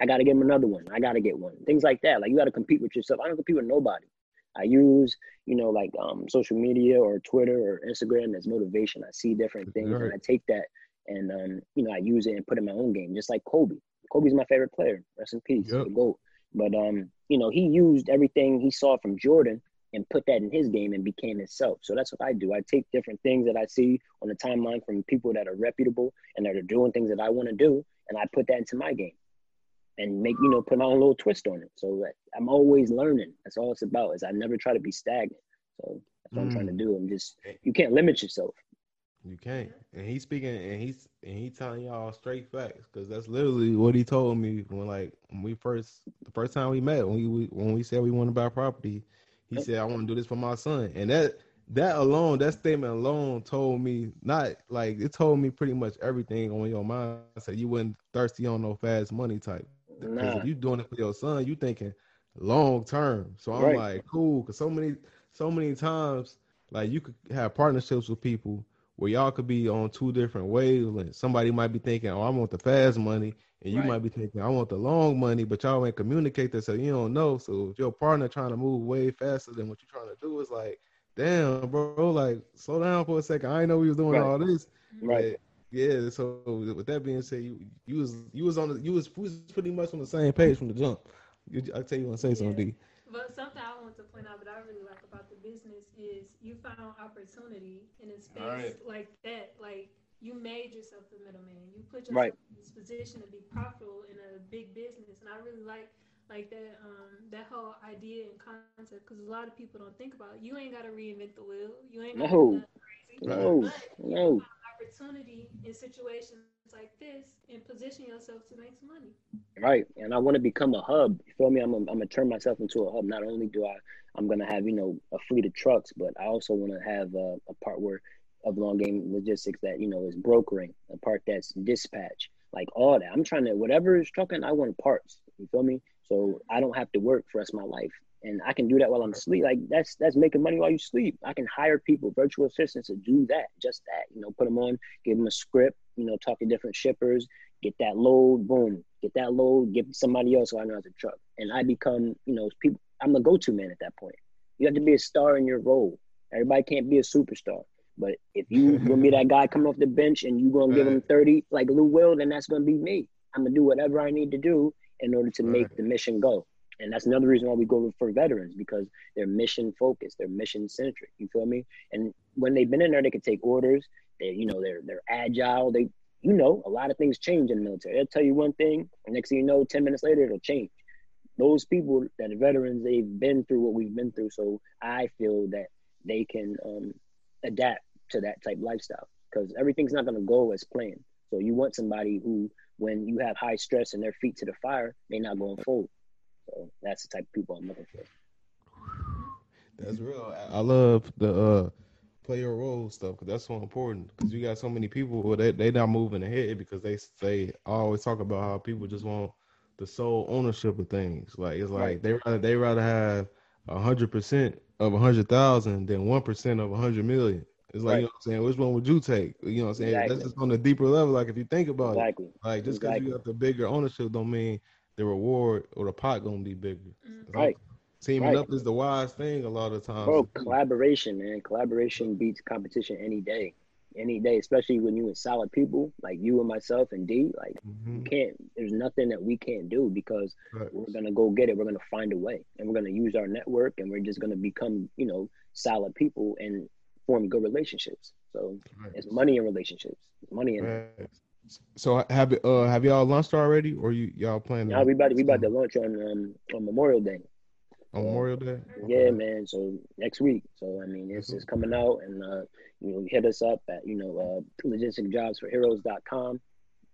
I got to get him another one. I got to get one. Things like that. Like you got to compete with yourself. I don't compete with nobody. I use, you know, like um, social media or Twitter or Instagram as motivation. I see different things right. and I take that and, um, you know, I use it and put in my own game, just like Kobe. Kobe's my favorite player. Rest in peace. Yep. The GOAT. But, um, you know, he used everything he saw from Jordan and put that in his game and became himself. So that's what I do. I take different things that I see on the timeline from people that are reputable and that are doing things that I want to do, and I put that into my game and make you know put on a little twist on it. So I'm always learning. That's all it's about. Is I never try to be stagnant. So that's what mm. I'm trying to mm. do. I'm just you can't limit yourself. You can't. And he's speaking and he's and he telling y'all straight facts because that's literally what he told me when like when we first the first time we met when we when we said we want to buy property. He said I want to do this for my son, and that that alone, that statement alone told me not like it told me pretty much everything on your mind. So you wasn't thirsty on no fast money type. Because nah. if you doing it for your son, you thinking long term. So I'm right. like, cool. Cause so many, so many times, like you could have partnerships with people where y'all could be on two different wavelengths. Somebody might be thinking, oh, I want the fast money, and you right. might be thinking, I want the long money, but y'all ain't communicate that, so you don't know. So if your partner trying to move way faster than what you're trying to do, is like, damn, bro, like slow down for a second. I know we was doing right. all this. Right. Yeah, so with that being said, you you was you was on the you was, was pretty much on the same page from the jump. I tell you want to say something, D. But something I want to point out that I really like about the business is you found opportunity in a space right. like that. Like you made yourself the middleman. You put yourself right. in this position to be profitable in a big business, and I really like like that um that whole idea and concept because a lot of people don't think about it. you ain't got to reinvent the wheel. You ain't got no. crazy. No, no opportunity in situations like this and position yourself to make some money. Right. And I want to become a hub. You feel me? I'm I'm gonna turn myself into a hub. Not only do I I'm gonna have, you know, a fleet of trucks, but I also want to have a, a part where of long game logistics that, you know, is brokering, a part that's dispatch, like all that. I'm trying to whatever is trucking, I want parts. You feel me? So I don't have to work for the rest of my life and I can do that while I'm asleep. Like that's that's making money while you sleep. I can hire people, virtual assistants, to do that, just that. You know, put them on, give them a script. You know, talk to different shippers, get that load, boom, get that load, give somebody else who I know has a truck, and I become, you know, people. I'm the go-to man at that point. You have to be a star in your role. Everybody can't be a superstar. But if you [laughs] gonna be that guy coming off the bench and you gonna right. give him 30 like Lou Will, then that's gonna be me. I'm gonna do whatever I need to do in order to right. make the mission go. And that's another reason why we go for veterans because they're mission focused, they're mission centric. You feel me? And when they've been in there, they can take orders. They, you know, they're they're agile. They, you know, a lot of things change in the military. They'll tell you one thing, next thing you know, ten minutes later, it'll change. Those people that are veterans, they've been through what we've been through, so I feel that they can um, adapt to that type lifestyle because everything's not going to go as planned. So you want somebody who when you have high stress and their feet to the fire, they're not going forward. So that's the type of people I'm looking for. That's real. I love the uh play your role stuff because that's so important. Because you got so many people who they they not moving ahead because they say I always talk about how people just want the sole ownership of things. Like it's like Right. they rather they rather have a hundred percent of a hundred thousand than one percent of a hundred million. It's like Right. you know what I'm saying. Which one would you take? You know what I'm saying. Exactly. That's just on a deeper level. Like if you think about it, like just because Exactly. you got the bigger ownership don't mean the reward or the pot gonna be bigger. Right. Teaming Right. up is the wise thing a lot of times. Bro, collaboration, man. Collaboration beats competition any day. Any day, especially when you with solid people like you and myself and D. Like you Mhm. can't there's nothing that we can't do because Right. we're gonna go get it. We're gonna find a way. And we're gonna use our network and we're just gonna become, you know, solid people and form good relationships. So Right. it's money in relationships. It's money in Right. So have uh have y'all launched already, or you y'all planning now we about to, we about to launch on um on Memorial Day. on Memorial Day? Yeah, man. So next week. So I mean, it's it's coming out, and uh, you know, hit us up at you know uh, logisticjobsforheroes.com.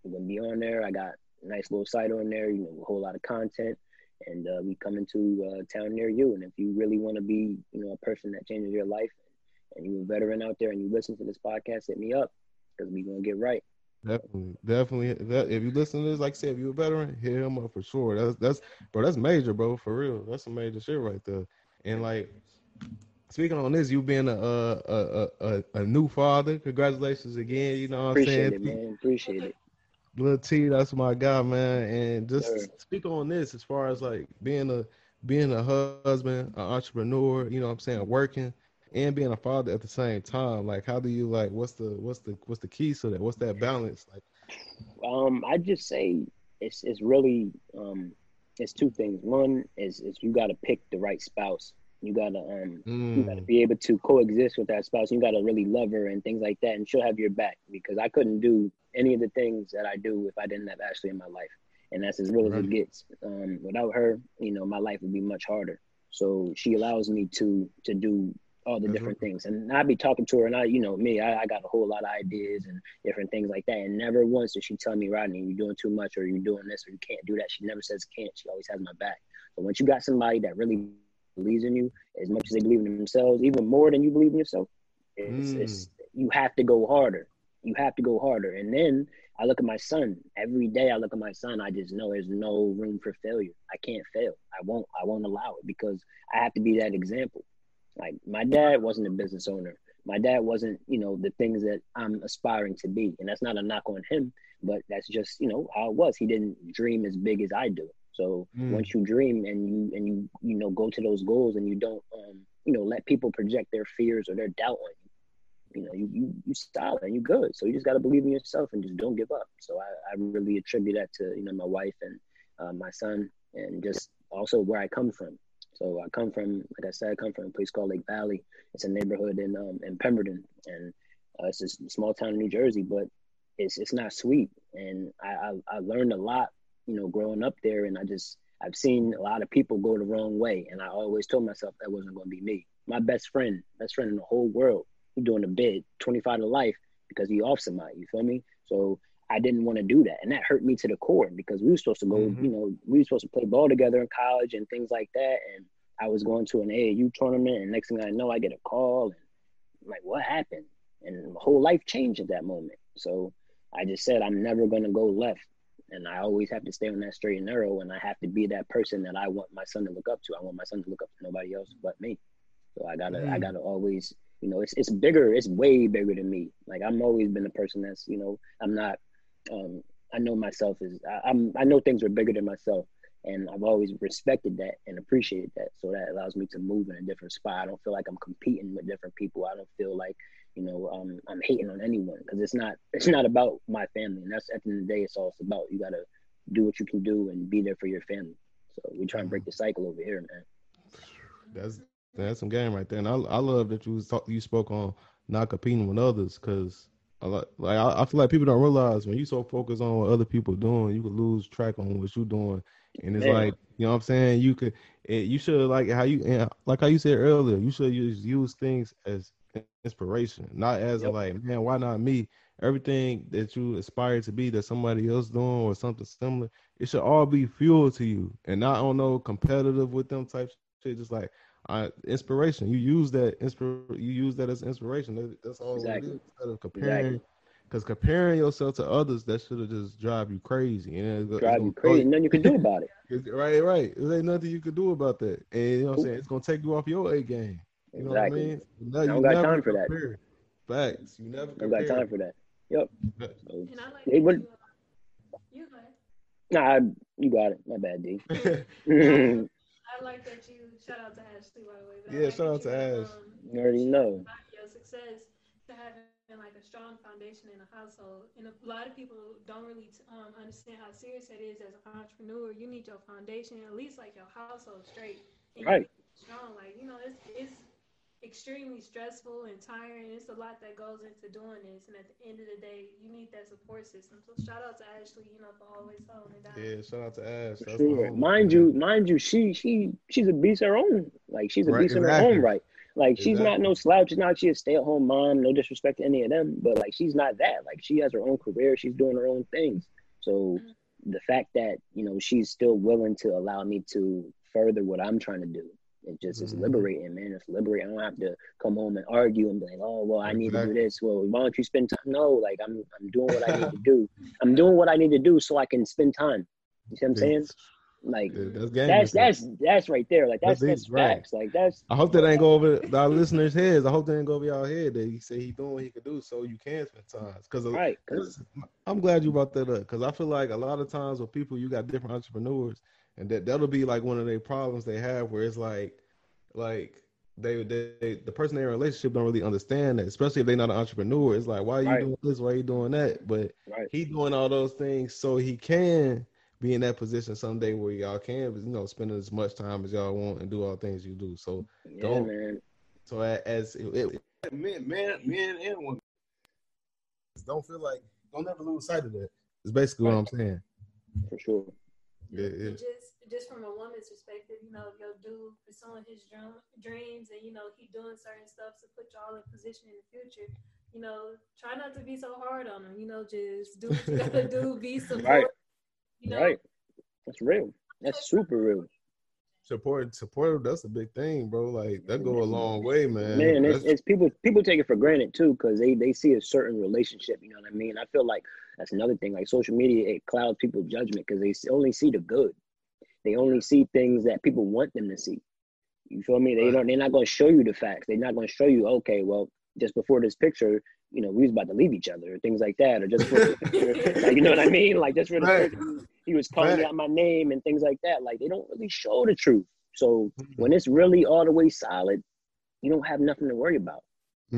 We're gonna be on there. I got a nice little site on there. You know, a whole lot of content, and uh, we coming to uh, town near you. And if you really want to be, you know, a person that changes your life, and you're a veteran out there, and you listen to this podcast, hit me up because we gonna get right. Definitely, definitely. That, if you listen to this, like I said, if you're a veteran, hit him up for sure. That's that's bro, that's major, bro, for real. That's some major shit right there. And like speaking on this, you being a a a, a, a new father, congratulations again. You know what I'm Appreciate saying? it, man. Appreciate it. Little T, that's my guy, man. And just Sure. speak on this as far as like being a being a husband, an entrepreneur, you know what I'm saying, working and being a father at the same time. Like how do you like what's the what's the what's the key to that? What's that balance? Like Um, I just say it's it's really um, it's two things. One is is you got to pick the right spouse. You gotta um, you gotta mm, be able to coexist with that spouse. You gotta really love her and things like that, and she'll have your back because I couldn't do any of the things that I do if I didn't have Ashley in my life, and that's as real as it gets. Um, without her, you know, my life would be much harder. So she allows me to to do all the Mhm. different things, and I'd be talking to her, and I, you know, me, I, I got a whole lot of ideas and different things like that, and never once did she tell me, Rodney, you're doing too much, or you're doing this, or you can't do that. She never says can't. She always has my back. But once you got somebody that really believes in you as much as they believe in themselves, even more than you believe in yourself, it's, Mm. it's you have to go harder. You have to go harder. And then I look at my son every day. I look at my son. I just know there's no room for failure. I can't fail. I won't. I won't allow it because I have to be that example. Like my dad wasn't a business owner. My dad wasn't, you know, the things that I'm aspiring to be. And that's not a knock on him, but that's just, you know, how it was. He didn't dream as big as I do. So Mm. once you dream and you and you you know go to those goals and you don't um you know let people project their fears or their doubt on you, you know you you, you solid and you good. So you just got to believe in yourself and just don't give up. So I, I really attribute that to you know my wife and uh, my son and just also where I come from. So I come from, like I said, I come from a place called Lake Valley. It's a neighborhood in um, in Pemberton, and uh, it's a small town in New Jersey, but it's it's not sweet. And I, I I learned a lot, you know, growing up there, and I just I've seen a lot of people go the wrong way, and I always told myself that wasn't going to be me. My best friend, best friend in the whole world, he doing a bid, twenty five to life, because he off somebody. You feel me? So I didn't want to do that, and that hurt me to the core because we were supposed to go, Mhm. you know, we were supposed to play ball together in college and things like that, and I was going to an AAU tournament, and next thing I know, I get a call, and I'm like, what happened? And my whole life changed at that moment. So I just said, I'm never going to go left. And I always have to stay on that straight and narrow. And I have to be that person that I want my son to look up to. I want my son to look up to nobody else but me. So I gotta, I Mm. gotta always, you know, it's it's bigger. It's way bigger than me. Like I'm always been a person that's, you know, I'm not. Um, I know myself is. I, I'm. I know things are bigger than myself, and I've always respected that and appreciated that. So that allows me to move in a different spot. I don't feel like I'm competing with different people. I don't feel like you know um, I'm hating on anyone because it's not. It's not about my family, and that's at the end of the day. It's all it's about. You gotta do what you can do and be there for your family. So we try and break the cycle over here, man. That's that's some game right there, and I I love that you was talk, you spoke on not competing with others because I like like I, I feel like people don't realize when you so focused on what other people doing, you could lose track on what you're doing, and it's Man. like you know what I'm saying. You could it, you should like how you and like how you said earlier, you should use use things as inspiration, not as Yep. like, man, why not me? Everything that you aspire to be that somebody else doing or something similar, it should all be fuel to you and not on no competitive with them type shit. Just like uh, inspiration. You use that inspir you use that as inspiration. That, that's all Exactly. it is. Instead of comparing Exactly. because comparing yourself to others, that should have just drive you crazy. And it's, it's Drive gonna you throw crazy. Nothing you can do about it. [laughs] Right, right. There ain't nothing you can do about that. And you know what I'm saying? It's gonna take you off your A game. You know Exactly. what I mean? No, I don't you got never time for that. compare. Facts. You never I compare. got time for that. Yep. that. So, I like They that would- you, you go ahead. nah, you got it. My bad, D. [laughs] I like that you shout out to Ashley by the way. but Yeah, like shout out to you, Ash. um, You already know. about your success to having like a strong foundation in a household. And a lot of people don't really um, understand how serious it is as an entrepreneur. You need your foundation, at least like your household straight. And Right. need to be Strong, like you know, it's it's extremely stressful and tiring. It's a lot that goes into doing this, and at the end of the day, you need that support system. So shout out to Ashley, you know, for always holding it down. yeah, shout out to Ash. That's sure. Mind you, mind you, she she she's a beast of her own. Like she's a Right, beast in her own right. Like she's not no slouch. She's not she a stay at home mom. No disrespect to any of them, but like she's not that. Like she has her own career. She's doing her own things. So mm-hmm. the fact that you know she's still willing to allow me to further what I'm trying to do. It just is Mhm. liberating, man. It's liberating. I don't have to come home and argue and be like, "Oh, well, I need to do this." Well, why don't you spend time? No, like I'm, I'm doing what I need to [laughs] do. I'm doing what I need to do so I can spend time. You see what I'm saying? Like that's that's that's that's right there. Like that's That's that's right. facts. Like that's I hope that ain't go over our listeners' heads. I hope that ain't go over y'all head that he say he doing what he could do so you can spend time. Because right. 'cause- I'm glad you brought that up because I feel like a lot of times with people, you got different entrepreneurs, and that that'll be like one of the problems they have, where it's like, like they, they, they the person they're in a relationship don't really understand that, especially if they're not an entrepreneur. It's like, why are you Right. doing this? Why are you doing that? But right. he doing all those things so he can be in that position someday where y'all can, you know, spend as much time as y'all want and do all things you do. So, Yeah, Don't- man. so as it, it, men, men, men and women don't feel like don't ever lose sight of that. It's basically what I'm saying. For sure. Yeah, yeah. Just just from a woman's perspective, you know, if your dude pursuing his drum, dreams and you know he doing certain stuff to put y'all in position in the future, you know, try not to be so hard on him. You know, just do what you [laughs] gotta do, be support. Right. You know, Right. That's real. That's super real. Support, support. That's a big thing, bro. Like that go a long way, man. Man, it's, it's people people take it for granted too because they they see a certain relationship. You know what I mean? I feel like that's another thing. Like social media, it clouds people's judgment because they only see the good. They only see things that people want them to see. You feel me? They Right. don't. They're not going to show you the facts. They're not going to show you. Okay, well, just before this picture, you know, we was about to leave each other, or things like that, or just for, [laughs] like, you know what I mean? Like just for the Right. picture, he was calling Right. out my name and things like that. Like they don't really show the truth. So Mhm. when it's really all the way solid, you don't have nothing to worry about.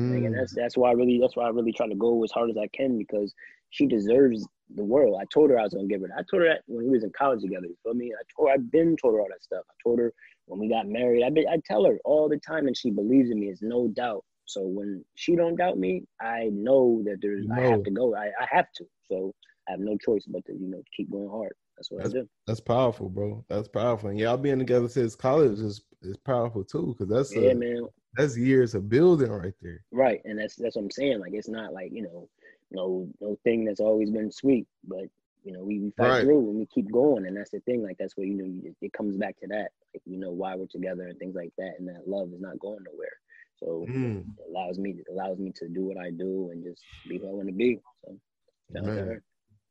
Like, Mm. and that's that's why I really that's why I really try to go as hard as I can because she deserves the world. I told her I was gonna give her. that. I told her that when we was in college together. You feel me? I told her I've been told her all that stuff. I told her when we got married. I been I tell her all the time, and she believes in me. It's no doubt. So when she don't doubt me, I know that there's I have to go. I, I have to. So I have no choice but to you know keep going hard. That's what I do. That's powerful, bro. That's powerful. And y'all being together since college is is powerful too, because that's Yeah, a, man. that's years of building right there. Right, and that's that's what I'm saying. Like it's not like you know, no no thing that's always been sweet, but you know we, we fight Right. through and we keep going, and that's the thing. Like that's where you know you, it comes back to that. Like you know why we're together and things like that, and that love is not going nowhere. So Mm. it allows me it allows me to do what I do and just be who I want to be. So shout Man. her.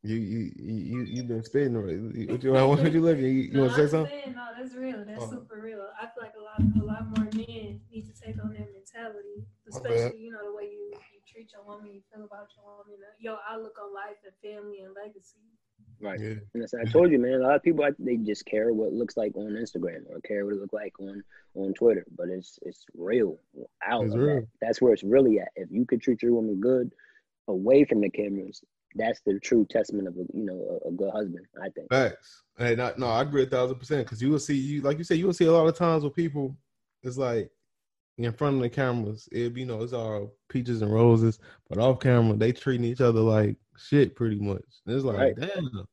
You you you you been spitting right. What you what you looking? You, you no, want to say I'm something? saying, no, that's real. That's Oh. super real. I feel like a lot, a lot more men need to take on their mentality, especially you know the way you, you treat your woman, you feel about your woman, your outlook on life and family and legacy. Right. Yeah. And that's, I told you, man. A lot of people they just care what it looks like on Instagram or care what it look like on on Twitter, but it's it's real out. It's of that. That's where it's really at. If you could treat your woman good away from the cameras, that's the true testament of a you know a, a good husband. I think. Facts. Hey, not, no, I agree a thousand percent. Because you will see, you like you said, you will see a lot of times with people. It's like in front of the cameras, it you know it's all peaches and roses, but off camera they treating each other like shit pretty much. And it's like, Right. damn,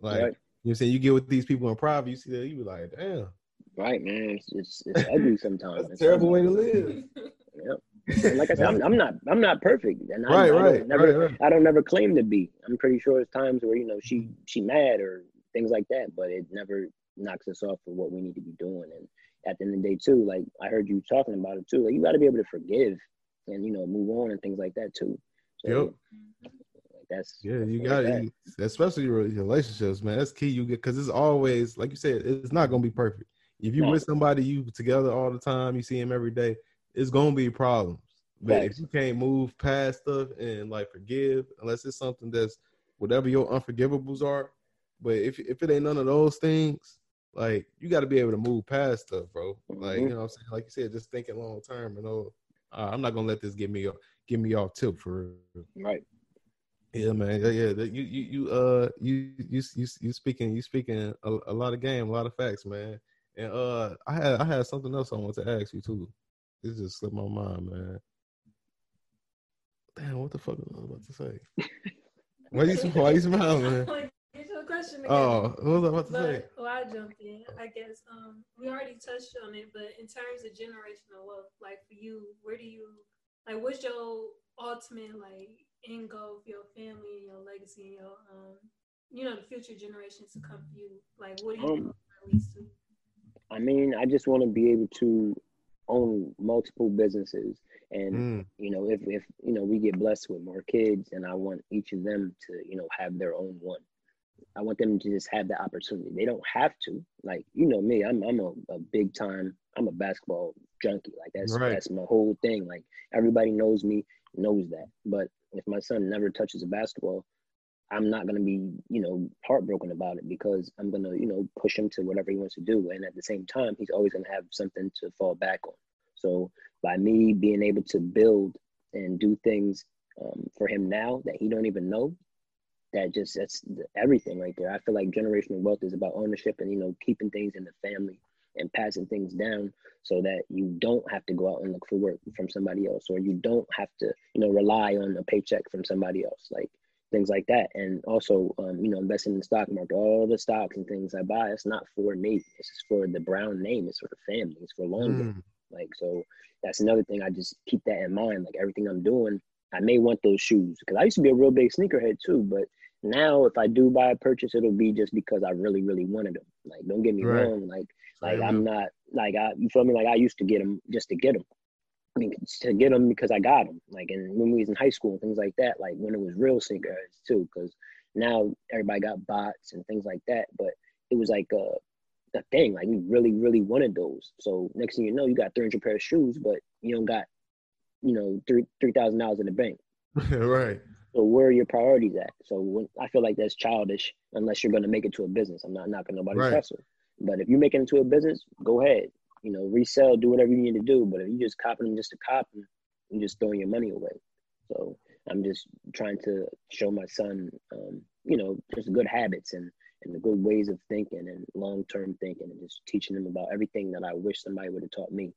like Right. you saying, you get with these people in private, you see that, you be like, damn, Right, man. It's it's, it's ugly [laughs] sometimes. that's a terrible way to live. Yep. And like I said, I'm, I'm not I'm not perfect, and I, Right, I don't right, never right. I don't never claim to be. I'm pretty sure there's times where you know she she mad or things like that, but it never knocks us off of what we need to be doing. And at the end of the day, too, like I heard you talking about it too, like you got to be able to forgive and you know move on and things like that too. So, like, that's Yeah, you that's got that. it. Especially your relationships, man. That's key. You get because it's always like you said, it's not gonna be perfect. If you No. with somebody you together all the time, you see him every day, it's gonna be problems. But Facts. if you can't move past stuff and like forgive, unless it's something that's whatever your unforgivables are, but if if it ain't none of those things, like you got to be able to move past stuff, bro. Like Mhm. you know, what I'm saying, like you said, just thinking long term and oh, uh, I'm not gonna let this get me get me off tip for real. Right. Yeah, man. Yeah, yeah. You, you, you, uh, you, you, you, you speaking, you speaking a, a lot of game, a lot of facts, man. And uh, I had, I had something else I want to ask you too. This just slipped my mind, man. Damn, what the fuck was I about to say? why you, why you smiling, man? [laughs] Like, get your question again. Oh, what was I about to say? Well, I jumped in. I guess um, we already touched on it, but in terms of generational wealth, like for you, where do you like? What's your ultimate like end goal for your family and your legacy and your um, you know, the future generations to come for you? Like, what do you Um, want to release to? I mean, I just want to be able to own multiple businesses, and Mm, you know, if if you know we get blessed with more kids, and I want each of them to you know have their own one. I want them to just have the opportunity. They don't have to. Like you know me, I'm I'm a, a big time. I'm a basketball junkie. Like that's Right. that's my whole thing. Like everybody knows me, knows that. But if my son never touches a basketball, I'm not gonna be, you know, heartbroken about it because I'm gonna, you know, push him to whatever he wants to do. And at the same time, he's always gonna have something to fall back on. So by me being able to build and do things um, for him now that he don't even know, that just that's everything right there. I feel like generational wealth is about ownership and you know keeping things in the family and passing things down so that you don't have to go out and look for work from somebody else or you don't have to you know rely on a paycheck from somebody else like things like that. And also um, you know investing in the stock market all the stocks and things i buy it's not for me. It's just for the brown name. It's for the family. It's for long mm, like so that's another thing i just keep that in mind. Like everything i'm doing i may want those shoes. Because i used to be a real big sneakerhead too but now if i do buy a purchase it'll be just because i really really wanted them like don't get me Right. wrong like like I'm not like I you feel me like I used to get them just to get them. I mean to get them because I got them. Like and when we was in high school and things like that. Like when it was real sneakerheads too. Because now everybody got bots and things like that. But it was like a a thing. Like we really really wanted those. So next thing you know, you got 300 pair of shoes, but you don't got you know three three thousand dollars in the bank. [laughs] right. So where are your priorities at? So when, I feel like that's childish unless you're going to make it to a business. I'm not knocking nobody's Right. hustle, but if you make it into a business, go ahead. You know, resell, do whatever you need to do. But if you just copying them just to copy, you're just throwing your money away. So I'm just trying to show my son, um, you know, just good habits and and the good ways of thinking and long term thinking, and just teaching them about everything that I wish somebody would have taught me.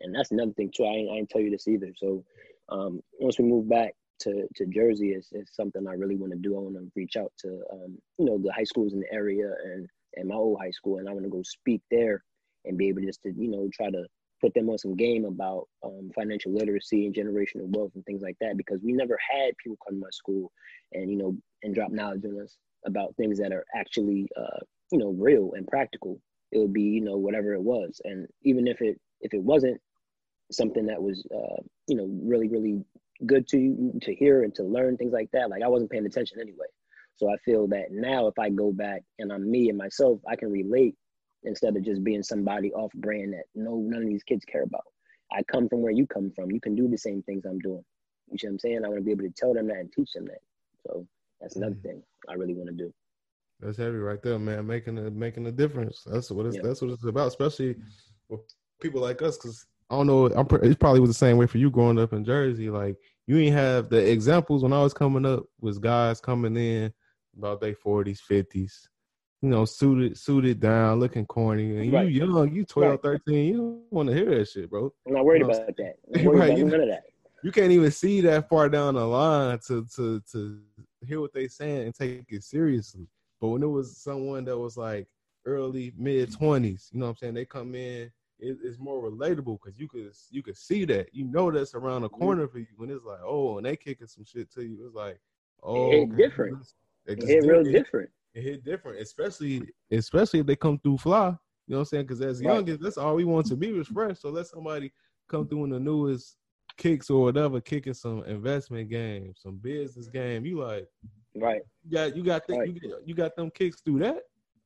And that's another thing too. I ain't, I ain't tell you this either. So um, once we move back to, to Jersey is, is something I really want to do. I want to reach out to um, you know the high schools in the area and and my old high school, and I want to go speak there and be able just to you know try to put them on some game about um, financial literacy and generational wealth and things like that because we never had people come to my school and you know and drop knowledge on us about things that are actually uh, you know real and practical. It would be you know whatever it was, and even if it if it wasn't something that was uh, you know really really good to to hear and to learn things like that like i wasn't paying attention anyway so i feel that now if i go back and i'm me and myself i can relate instead of just being somebody off brand that no none of these kids care about i come from where you come from you can do the same things i'm doing you see what i'm saying i want to be able to tell them that and teach them that so that's another Mhm. thing i really want to do That's heavy right there, man. Making a making a difference. That's what it's Yeah. that's what it's about, especially with people like us. Because I don't know, I'm it probably was the same way for you growing up in Jersey. Like you ain't have the examples when I was coming up was guys coming in about their forties, fifties, you know, suited suited down, looking corny, and Right. you young, you 12, Right. 13, you don't want to hear that shit, bro. i'm not worried No. about that [laughs] worried Right, about you none of that You can't even see that far down the line to to to hear what they saying and take it seriously. But when it was someone that was like early mid twenties, you know what I'm saying? They come in it, it's more relatable because you could you could see that you know that's around the Mm-hmm. corner for you when it's like oh and they kicking some shit to you it's like oh okay. different. It It hit real di- it- different. it hit different, especially especially if they come through fly. You know what I'm saying? Because as Right. youngest, that's all we want to be was fresh. So let somebody come through in the newest kicks or whatever, kicking some investment game, some business game. You like Right. you got you got the, Right. you, got- you got them kicks through that.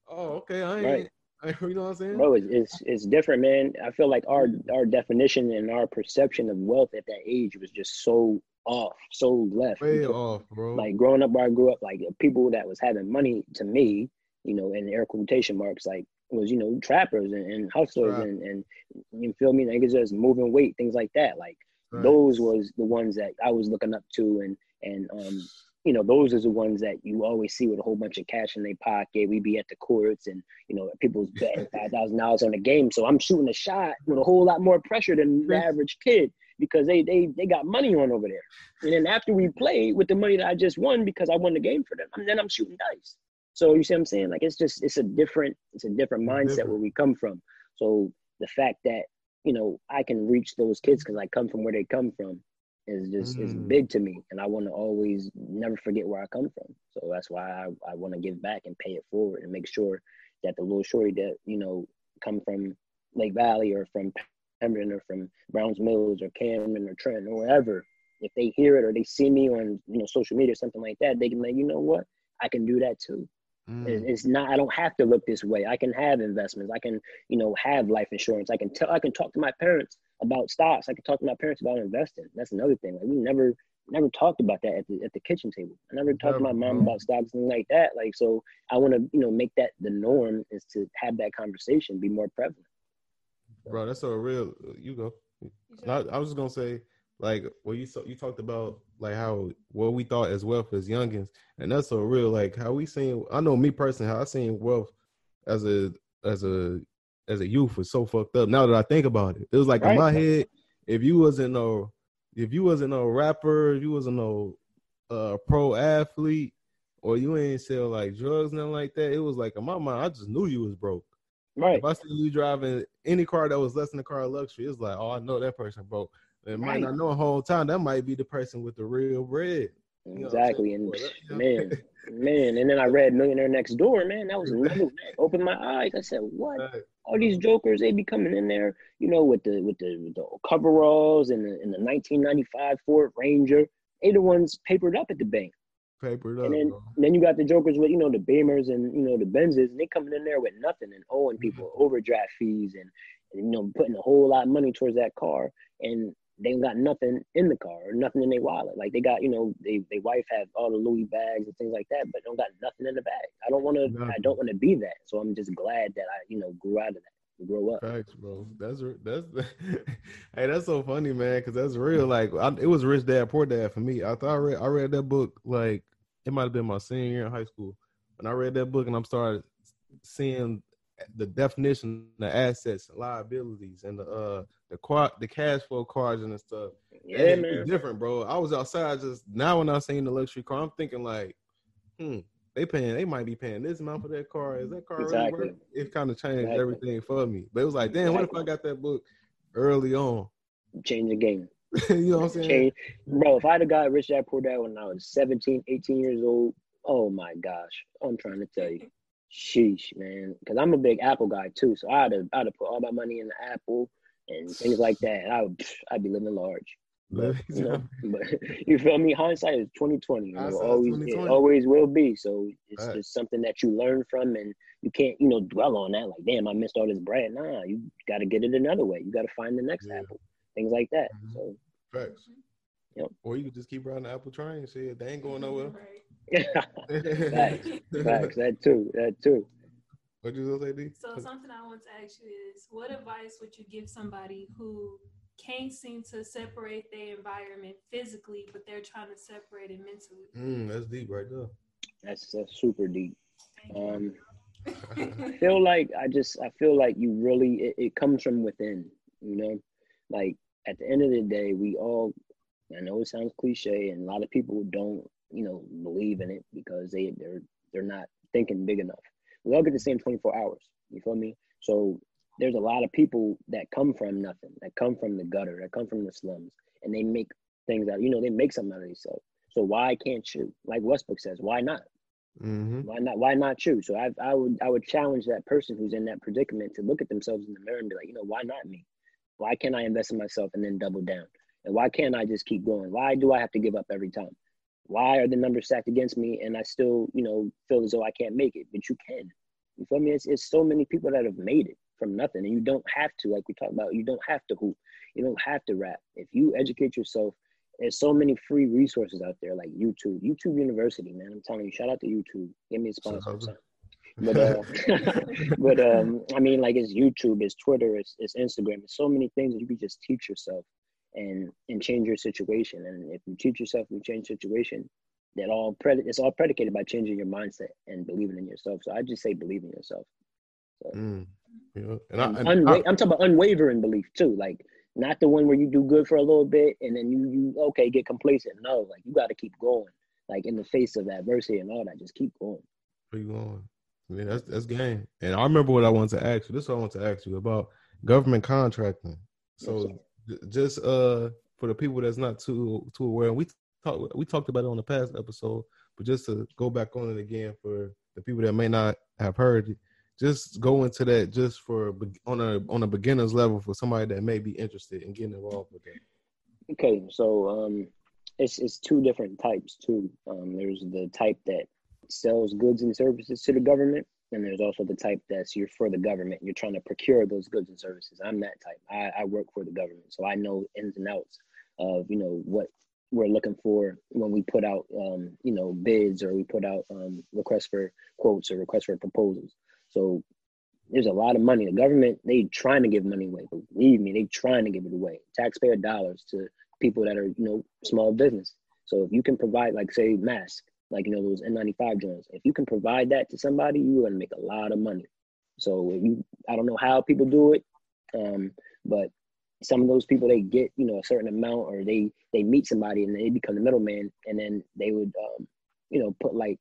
Oh, okay. I ain't. Right. [laughs] You know what I'm saying? Bro, it's, it's it's different, man. I feel like our our definition and our perception of wealth at that age was just so off, so left. Way off, bro. Like growing up where I grew up, like people that was having money to me, you know, in air quotation marks, like was you know trappers and, and hustlers Right. and and you feel me, niggas just moving weight, things like that. Like Right. those was the ones that I was looking up to, and and um, you know, those are the ones that you always see with a whole bunch of cash in their pocket. We be at the courts, and you know, people's betting five thousand dollars on the game. So I'm shooting a shot with a whole lot more pressure than the average kid because they they they got money on over there. And then after we play with the money that I just won because I won the game for them, and then I'm shooting dice. So you see what I'm saying? Like it's just it's a different it's a different mindset different. where we come from. So the fact that you know I can reach those kids because I come from where they come from is just is Mm. big to me, and I want to always never forget where I come from. So that's why I I want to give back and pay it forward and make sure that the little shorty that you know come from Lake Valley or from Pemberton or from Browns Mills or Cameron or Trenton or wherever, if they hear it or they see me on you know social media or something like that, they can like you know what I can do that too. Mm. It's not. I don't have to look this way. I can have investments. I can, you know, have life insurance. I can tell. I can talk to my parents about stocks. I can talk to my parents about investing. That's another thing. Like we never, never talked about that at the at the kitchen table. I never talked to my mom about stocks and like that. Like so, I want to, you know, make that the norm is to have that conversation be more prevalent. bro, that's so real. You go. I, I was just gonna say, like, well, you so, you talked about like how what we thought as wealth as youngins, and that's so real. Like how we seen. I know me personally, how I seen wealth as a as a as a youth was so fucked up. Now that I think about it, it was like in my head, if you wasn't no, if you wasn't no rapper, if you wasn't no uh pro athlete, or you ain't sell like drugs, nothing like that. It was like in my mind, I just knew you was broke. Right. If I see you driving any car that was less than a car of luxury, it's like, oh, I know that person broke. And might Right. not know a whole time that might be the person with the real bread. You know Exactly. And that- man, man, and then I read Millionaire Next Door. Man, that was [laughs] another. opened my eyes. I said, what? Right. all these jokers they be coming in there, you know, with the with the, with the coveralls and the in the 1995 Ford Ranger. They the ones papered up at the bank, Papered up, and then and then you got the jokers with you know the Beamers and you know the Benzes, and they coming in there with nothing and owing people mm-hmm. overdraft fees and, and you know putting a whole lot of money towards that car, and they ain't got nothing in the car or nothing in their wallet. Like they got you know they they wife have all the Louis bags and things like that, but don't got nothing in the bag. I don't want to. I don't want to be that. So I'm just glad that I you know grew out of that, grow up. Facts, bro. That's that's [laughs] hey, that's so funny, man. Because that's real. Like I, it was Rich Dad Poor Dad for me. I thought I read I read that book like it might have been my senior year in high school. When I read that book and I'm started seeing the definition of assets and liabilities and the uh the quad the cash flow cards and the stuff. Yeah, man. It's different, bro. I was outside just now when I seen the luxury car, I'm thinking like, hmm, they paying, they might be paying this amount for that car. Is that car Exactly. really worth? It kind of changed Exactly. everything for me. But it was like, damn, what if I got that book early on? Change the game. [laughs] you know what I'm saying? Change. Bro, if I'd have got Rich Dad Poor Dad when I was 17, 18 years old, oh my gosh. I'm trying to tell you. Sheesh, man. Because I'm a big Apple guy too. So I'd have, I'd have put all my money in the Apple and things like that. I would, I'd be living large. But, you know, but [laughs] you feel me? Hindsight is 2020. You know, always, it always will be. So it's Right. just something that you learn from and you can't, you know, dwell on that. Like, damn, I missed all this bread. Nah, you got to get it another way. You got to find the next Yeah. Apple. Things like that. Mhm. So Facts. Yep. Or you could just keep riding the Apple train. Shit, they ain't going nowhere. [laughs] Facts. Facts. That too. That too. What you gonna say, D? So something I want to ask you is, what advice would you give somebody who can't seem to separate their environment physically, but they're trying to separate it mentally? Mm, that's deep right there. That's that's super deep. Um, [laughs] I feel like I just I feel like you really it, it comes from within. You know, like at the end of the day, we all. I know it sounds cliche, and a lot of people don't, you know, believe in it because they they're they're not thinking big enough. We all get the same 24 hours. You feel me? So there's a lot of people that come from nothing, that come from the gutter, that come from the slums, and they make things out. You know, they make something out of themselves. So why can't you? Like Westbrook says, why not? Mm-hmm. Why not? Why not you? So I, I would, I would challenge that person who's in that predicament to look at themselves in the mirror and be like, you know, why not me? Why can't I invest in myself and then double down? And why can't I just keep going? Why do I have to give up every time? Why are the numbers stacked against me and I still, you know, feel as though I can't make it? But you can. You feel me? It's, it's so many people that have made it from nothing, and you don't have to, like we talked about, you don't have to hoop, you don't have to rap. If you educate yourself, there's so many free resources out there, like YouTube, YouTube University, man. I'm telling you, shout out to YouTube. Give me a sponsor. but uh, [laughs] [laughs] but um, I mean, like it's YouTube, it's Twitter, it's, it's Instagram, it's so many things that you can just teach yourself and and change your situation. And if you teach yourself, you change situation. That all pred- it's all predicated by changing your mindset and believing in yourself. So I just say believe in yourself. So, Mm. Yeah. and I, and unwa- I- I'm talking about unwavering belief too, like not the one where you do good for a little bit and then you you okay get complacent. No, like you got to keep going, like in the face of adversity and all that. Just keep going. You going? Yeah, that's that's game. And I remember what I wanted to ask you. This is what I want to ask you about government contracting. So just uh for the people that's not too too aware, and we talked we talked about it on the past episode, but just to go back on it again for the people that may not have heard just go into that just for on a on a beginner's level for somebody that may be interested in getting involved with that. Okay, so um, it's it's two different types too. Um, there's the type that sells goods and services to the government, and there's also the type that's you're for the government. You're trying to procure those goods and services. I'm that type. I, I work for the government, so I know ins and outs of you know what we're looking for when we put out um, you know bids or we put out um, requests for quotes or requests for proposals. So there's a lot of money. The government they trying to give money away. Believe me, they trying to give it away. Taxpayer dollars to people that are you know small business. So if you can provide like say masks, like you know those N95 joints, if you can provide that to somebody, you're gonna make a lot of money. So you, I don't know how people do it, um, but some of those people they get you know a certain amount or they they meet somebody and they become the middleman and then they would um, you know put like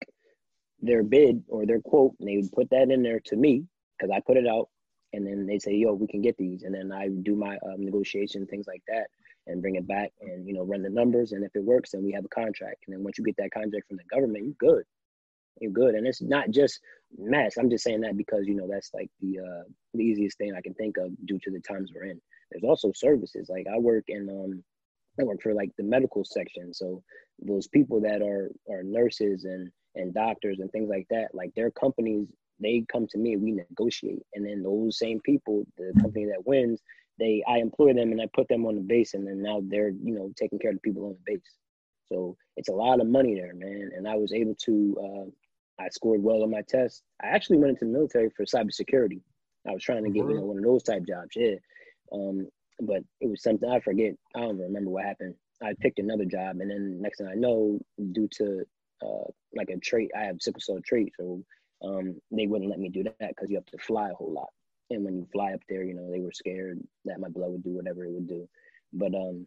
their bid or their quote and they would put that in there to me because I put it out and then they say yo we can get these. And then I do my um, negotiation things like that and bring it back and you know run the numbers. And if it works then we have a contract. And then once you get that contract from the government you're good. You're good. And it's not just mass i'm just saying that because you know that's like the uh the easiest thing i can think of due to the times we're in. There's also services. Like i work in um i work for like the medical section. So those people that are are nurses and and doctors and things like that like their companies they come to me we negotiate. And then those same people the company that wins they i employ them and i put them on the base and then now they're you know taking care of the people on the base so it's a lot of money there man and i was able to uh I scored well on my test. I actually went into the military for cybersecurity. I was trying to get you know one of those type jobs, yeah. Um, but it was something I forget. I don't remember what happened. I picked another job, and then next thing I know, due to uh, like a trait, I have sickle cell trait, so um, they wouldn't let me do that because you have to fly a whole lot. And when you fly up there, you know they were scared that my blood would do whatever it would do. But um,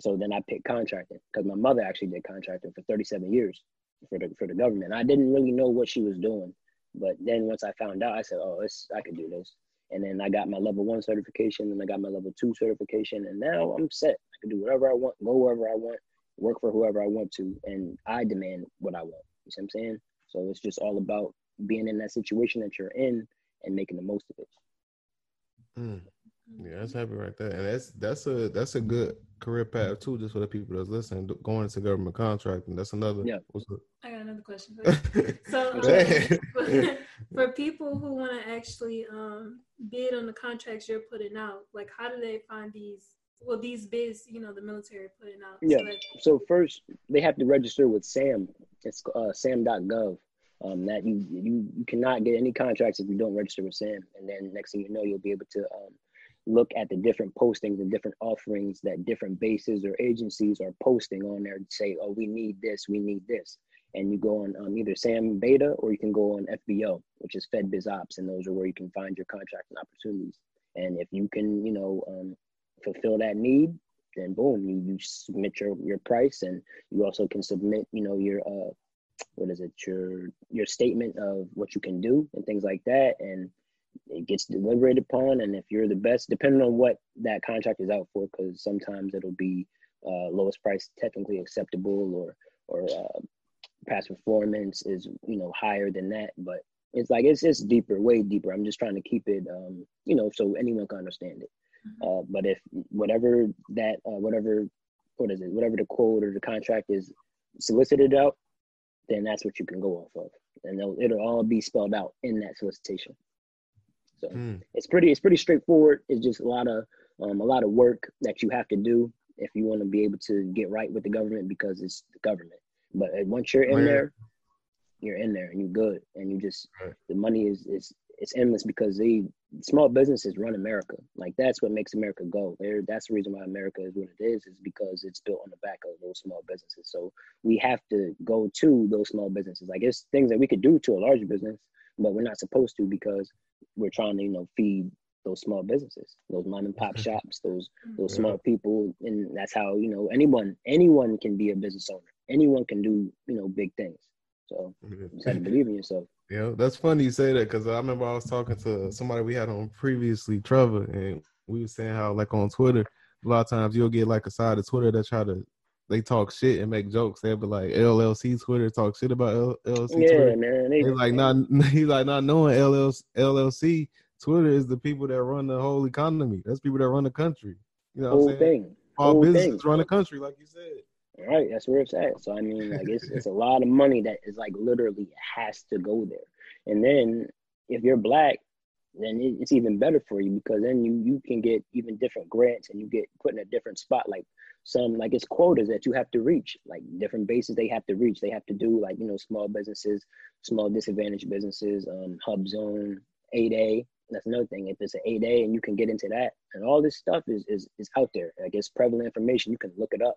so then I picked contracting because my mother actually did contracting for 37 years for the for the government. I didn't really know what she was doing, but then once I found out, I said, "Oh, it's I can do this." And then I got my level one certification, and I got my level two certification, and now I'm set. I can do whatever I want, go wherever I want, work for whoever I want to, and I demand what I want. You see what I'm saying? So it's just all about being in that situation that you're in and making the most of it. Mm. Yeah, that's happy right there, and that's that's a that's a good career path too, just for the people that's listening. Going into government contracting, that's another. Yeah. What's? I got another question for you. [laughs] So, um, for, [laughs] for people who want to actually um, bid on the contracts you're putting out, like how do they find these? Well, these bids, you know, the military putting out. Yeah. So that, So first, they have to register with SAM. It's uh, sam.gov. Um, that you, you you cannot get any contracts if you don't register with SAM. And then next thing you know, you'll be able to um, look at the different postings and different offerings that different bases or agencies are posting on there to say, oh, we need this, we need this. And you go on um, either SAM Beta or you can go on FBO, which is Fed Biz Ops, and those are where you can find your contracting opportunities. And if you can, you know, um, fulfill that need, then boom, you, you submit your, your price and you also can submit, you know, your uh, what is it, your your statement of what you can do and things like that. And it gets deliberated upon, and if you're the best, depending on what that contract is out for, because sometimes it'll be uh, lowest price technically acceptable, or or uh, past performance is you know higher than that, but it's like it's it's deeper, way deeper. I'm just trying to keep it, um, you know, so anyone can understand it. Uh, but if whatever that, uh, whatever, what is it, whatever the quote or the contract is solicited out, then that's what you can go off of, and it'll, it'll all be spelled out in that solicitation. So mm. it's pretty, it's pretty straightforward. It's just a lot of, um, a lot of work that you have to do if you want to be able to get right with the government because it's the government. But once you're in there, you're in there and you're good, and you just right. the money is is it's endless because the small businesses run America. Like that's what makes America go. There, that's the reason why America is what it is, is because it's built on the back of those small businesses. So we have to go to those small businesses. Like it's things that we could do to a large business, but we're not supposed to because we're trying to, you know, feed those small businesses, those mom and pop mm-hmm. shops, those mm-hmm. those small people, and that's how you know anyone anyone can be a business owner. Anyone can do you know big things. So you just have to believe in yourself. Yeah, that's funny you say that because I remember I was talking to somebody we had on previously, Trevor, and we were saying how like on Twitter, a lot of times you'll get like a side of Twitter that try to they talk shit and make jokes. They'll be like LLC Twitter talk shit about LLC yeah, Twitter. man. They, He's like not [laughs] he's like not knowing LLC, LLC Twitter is the people that run the whole economy. That's people that run the country. You know, whole I'm saying? thing. All whole businesses thing. run the country, like you said. Right, that's where it's at. So I mean, like it's it's a lot of money that is like literally has to go there. And then if you're black, then it, it's even better for you because then you you can get even different grants and you get put in a different spot. Like some like it's quotas that you have to reach, like different bases they have to reach. They have to do like you know small businesses, small disadvantaged businesses, um, HUBZone, 8A. That's another thing. If it's an 8A and you can get into that, and all this stuff is is is out there. Like it's prevalent information. You can look it up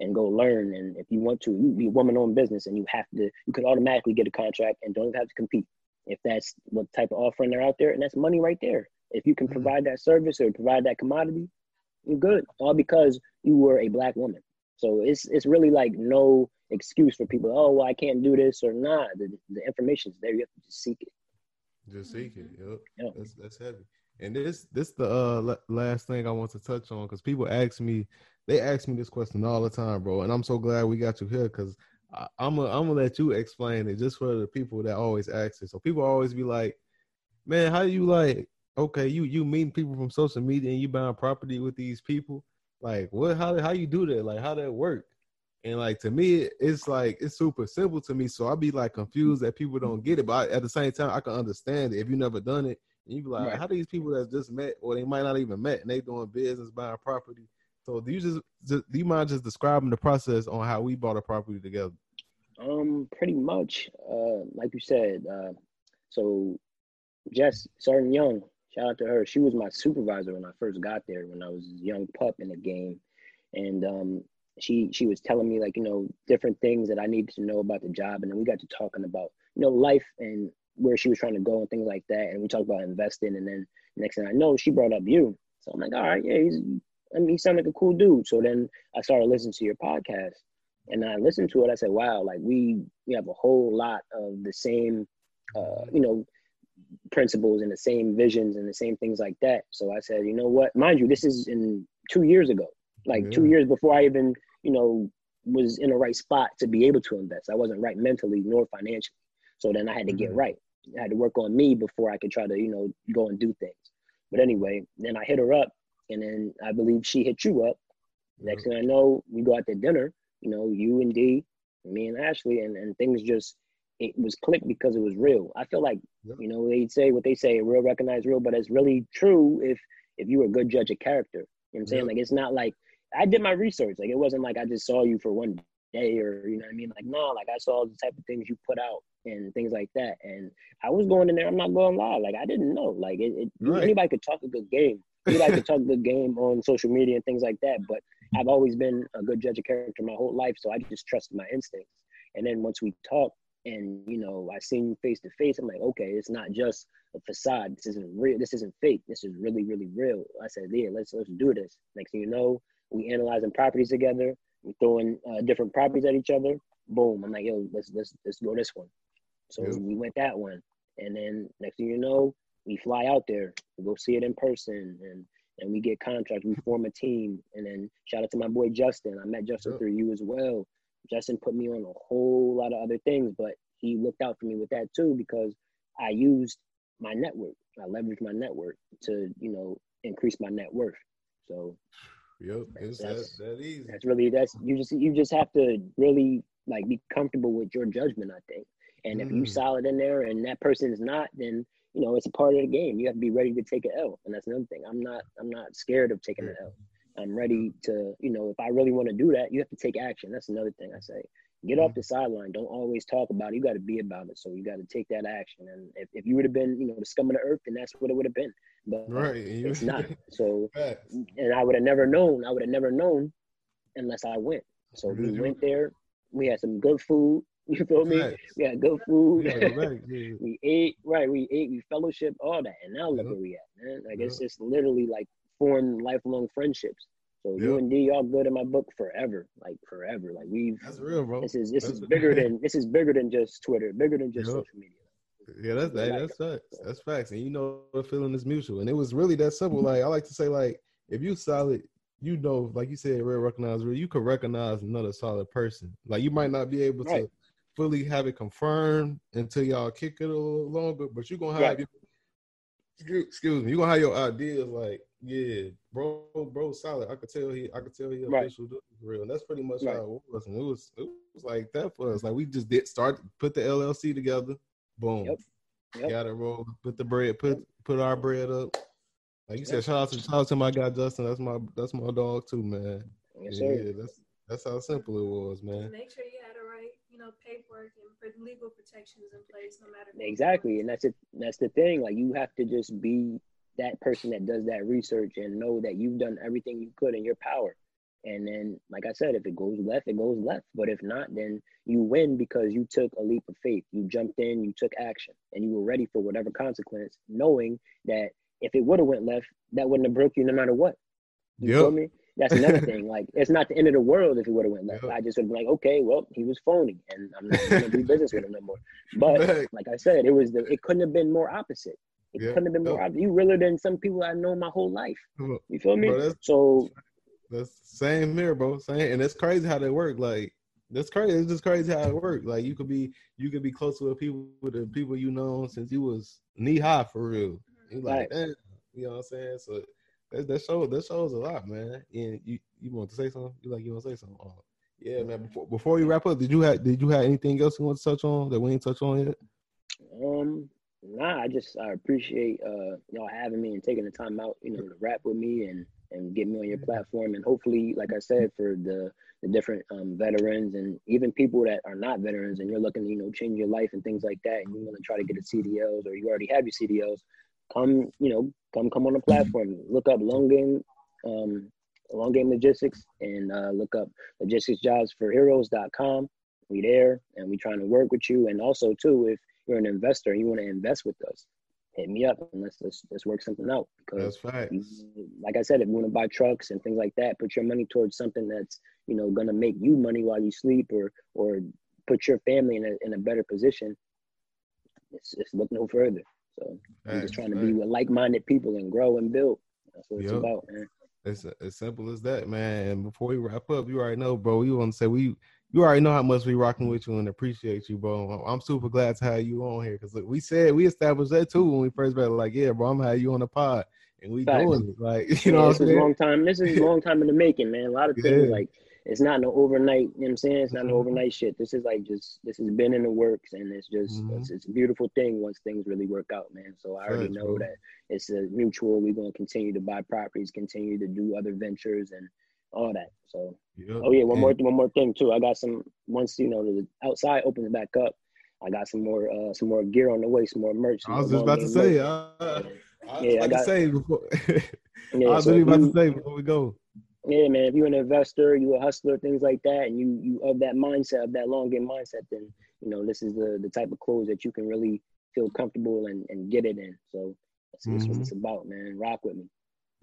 and go learn. And if you want to, you be a woman owned business and you have to, you can automatically get a contract and don't even have to compete. If that's what type of offering they're out there, and that's money right there. If you can mm-hmm. provide that service or provide that commodity, you're good. All because you were a black woman. So it's it's really like no excuse for people. Oh, well, I can't do this or not. The, the information is there. You have to just seek it. Just seek it. Yep. Yeah. That's that's heavy. And this this the uh last thing I want to touch on because people ask me they ask me this question all the time, bro, and I'm so glad we got you here because I'm gonna I'm gonna let you explain it just for the people that always ask it. So people always be like, "Man, how do you like? Okay, you you meeting people from social media and you buying property with these people? Like, what? How how you do that? Like, how that work?" And like to me, it's like it's super simple to me. So I be like confused that people don't get it, but I, at the same time, I can understand it if you never done it. And you be like, right. how do these people that just met, or they might not even met, and they doing business buying property? So do you just, just do you mind just describing the process on how we bought a property together? Um, pretty much, uh, like you said. Uh, so Jess, Certain Young, shout out to her. She was my supervisor when I first got there when I was a young pup in the game, and um, she she was telling me like you know different things that I needed to know about the job, and then we got to talking about you know life and where she was trying to go and things like that, and we talked about investing, and then next thing I know, she brought up you. So I'm like, all right, yeah, he's I mean, he sounded like a cool dude. So then I started listening to your podcast, and I listened to it. I said, "Wow, like we we have a whole lot of the same, uh, you know, principles and the same visions and the same things like that." So I said, "You know what? Mind you, this is in two years ago, like yeah. two years before I even, you know, was in the right spot to be able to invest. I wasn't right mentally nor financially. So then I had to get mm-hmm. right. I had to work on me before I could try to, you know, go and do things. But anyway, then I hit her up and then I believe she hit you up. Next thing I know, we go out to dinner. You know, you and D, me and Ashley, and, and things just it was clicked because it was real. I feel like yep. you know they say what they say, real recognize real, but it's really true if if you were a good judge of character. You know what I'm saying? Yep. Like it's not like I did my research. Like it wasn't like I just saw you for one day or you know what I mean. Like no, like I saw the type of things you put out and things like that. And I was going in there. I'm not going to lie. Like I didn't know. Like it, it right. anybody could talk a good game like to talk a good game on social media and things like that. But I've always been a good judge of character my whole life, so I just trusted my instincts. And then once we talked, and you know, I seen you face to face, I'm like, okay, it's not just a facade. This isn't real. This isn't fake. This is really, really real. I said, yeah, let's let's do this. Next thing you know, we analyzing properties together. We throwing uh, different properties at each other. Boom. I'm like, yo, let's let's let's go this one. So we went that one, and then next thing you know, we fly out there, we go see it in person, and and we get contracts. We form a team, and then shout out to my boy Justin. I met Justin through you as well. Justin put me on a whole lot of other things, but he looked out for me with that too because I used my network. I leveraged my network to you know increase my net worth. So Yep, it's that, That's- that easy. that's really that's you just you just have to really like be comfortable with your judgment i think and if you Mm. solid in there and that person is not then you know it's a part of the game. You have to be ready to take an l and that's another thing. I'm not i'm not scared of taking an l. I'm ready to you know if i really want to do that you have to take action. That's another thing i say. Get off the sideline. Don't always talk about it. You got to be about it. So you got to take that action. And if, if you would have been you know the scum of the earth then that's what it would have been. But Right. it's not. [laughs] So and I would have never known. I would have never known unless I went. So we went there. We had some good food. [laughs] You feel me? Facts. We had good food. You gotta yeah. [laughs] we ate right. We ate. We fellowship. All that. And now look Yeah. where we at, man. Like Yeah. it's just literally like formed lifelong friendships. So you Yeah. and D, y'all good in my book forever. Like forever. Like we've. That's real, bro. This is this That's- is [laughs] bigger than this is bigger than just Twitter. Bigger than just Yeah. social media. Yeah, that's Like that, that's facts. That's facts. And you know the feeling is mutual. And it was really that simple. Like I like to say, like, if you solid, you know, like you said, real recognize real, you could recognize another solid person. Like you might not be able to Right. Fully have it confirmed until y'all kick it a little longer, but you're gonna have Right. your excuse, excuse me, you're gonna have your ideas like, yeah, bro, bro, solid. I could tell he I could tell he Right. official dude for real. And that's pretty much Right. how it was. And it was it was like that for us. Like we just did start put the LLC together, boom. Yep. Yep. Got it roll. Put the bread. Put put our bread up. Like you said, shout out to shout out to my guy Justin. That's my that's my dog too, man. Yes, yeah, sir. yeah, that's that's how simple it was, man. Make sure you had the right, you know, paperwork and pr- legal protections in place, no matter. Exactly, and that's it. That's the thing. Like you have to just be that person that does that research and know that you've done everything you could in your power. And then, like I said, if it goes left, it goes left. But if not, then you win because you took a leap of faith. You jumped in, you took action, and you were ready for whatever consequence, knowing that if it would have went left, that wouldn't have broke you no matter what. You feel me? That's another thing. Like it's not the end of the world if it would have went left. Yep. I just would have been like, okay, well, he was phony, and I'm not gonna do [laughs] business with him no more. But like I said, it was the it couldn't have been more opposite. It Yeah. couldn't have been more Yep. opposite. You realer than some people I know my whole life. You feel me? that's so that's the same here, bro. Same, and it's crazy how they work. Like that's crazy. It's just crazy how it works. Like you could be you could be close to the people with the people you know since you was knee high for real. You like, Right. you know what I'm saying? So that that shows that shows a lot, man. And you you want to say something? You like you want to say something? Oh, yeah, man. Before before we wrap up, did you have did you have anything else you want to touch on that we ain't touch on yet? um nah, I just I appreciate uh y'all having me and taking the time out, you know, to rap with me and and get me on your platform and hopefully, like I said, for the the different um veterans and even people that are not veterans and you're looking to, you know, change your life and things like that and you want to try to get a CDLs or you already have your CDLs, come, you know, come come on the platform. Look up long game um long game logistics and uh look up logistics jobs for logisticsjobsforheroes.com. We there and we trying to work with you. And also too, if you're an investor and you want to invest with us, hit me up and let's let's, let's work something out. That's Because like I said, if you want to buy trucks and things like that, put your money towards something that's you know gonna make you money while you sleep, or or put your family in a in a better position. It's it's look no further. So I'm just trying to be with like-minded people and grow and build. That's what it's about, man. It's as simple as that, man. And before we wrap up, you already know, bro. We want to say we, you already know how much we rocking with you and appreciate you, bro. I'm super glad to have you on here because we said we established that too when we first met. Like, yeah, bro, I'm gonna have you on the pod, and we Facts. doing it. Like, [laughs] you know, this I'm is a saying? long time. This is a long time in the making, man. A lot of things Yeah. like it's not no overnight. You know what I'm saying? It's not no Mhm. overnight shit. This is like just this has been in the works, and it's just Mhm. it's, it's a beautiful thing once things really work out, man. So I already Facts, know bro. that it's a mutual. We're gonna continue to buy properties, continue to do other ventures, and all that. So Yup. oh yeah, one And- more one more thing too. I got some once you know the outside opens back up. I got some more uh some more gear on the way, some more merch. some I was just about to say, uh. I was Yeah, I about to got- say before. [laughs] Yeah, I was so really about you- to say before we go. Yeah, man, if you're an investor, you a hustler, things like that, and you you of that mindset, of that long game mindset, then you know this is the the type of clothes that you can really feel comfortable and, and get it in. So that's, that's what it's about, man. Rock with me.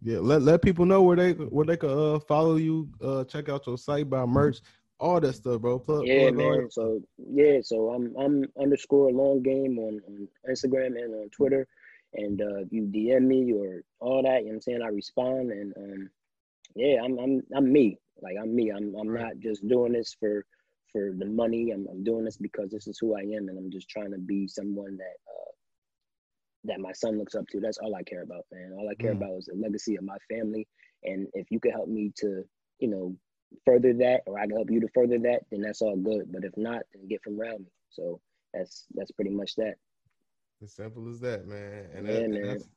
Yeah, let let people know where they where they can uh, follow you, uh, check out your site, buy merch, all that stuff, bro. Plug, Yeah, plug man. So yeah, so I'm I'm underscore long game on, on Instagram and on Twitter, And uh, if you DM me or all that, you know what I'm saying, I respond and um, yeah, I'm I'm I'm me. Like I'm me. I'm I'm not just doing this for for the money. I'm I'm doing this because this is who I am and I'm just trying to be someone that uh that my son looks up to. That's all I care about, man. All I care mm. about is the legacy of my family. And if you could help me to, you know, further that or I can help you to further that, then that's all good. But if not, then get from around me. So that's that's pretty much that. As simple as that, man. And, yeah, that, man. And that's,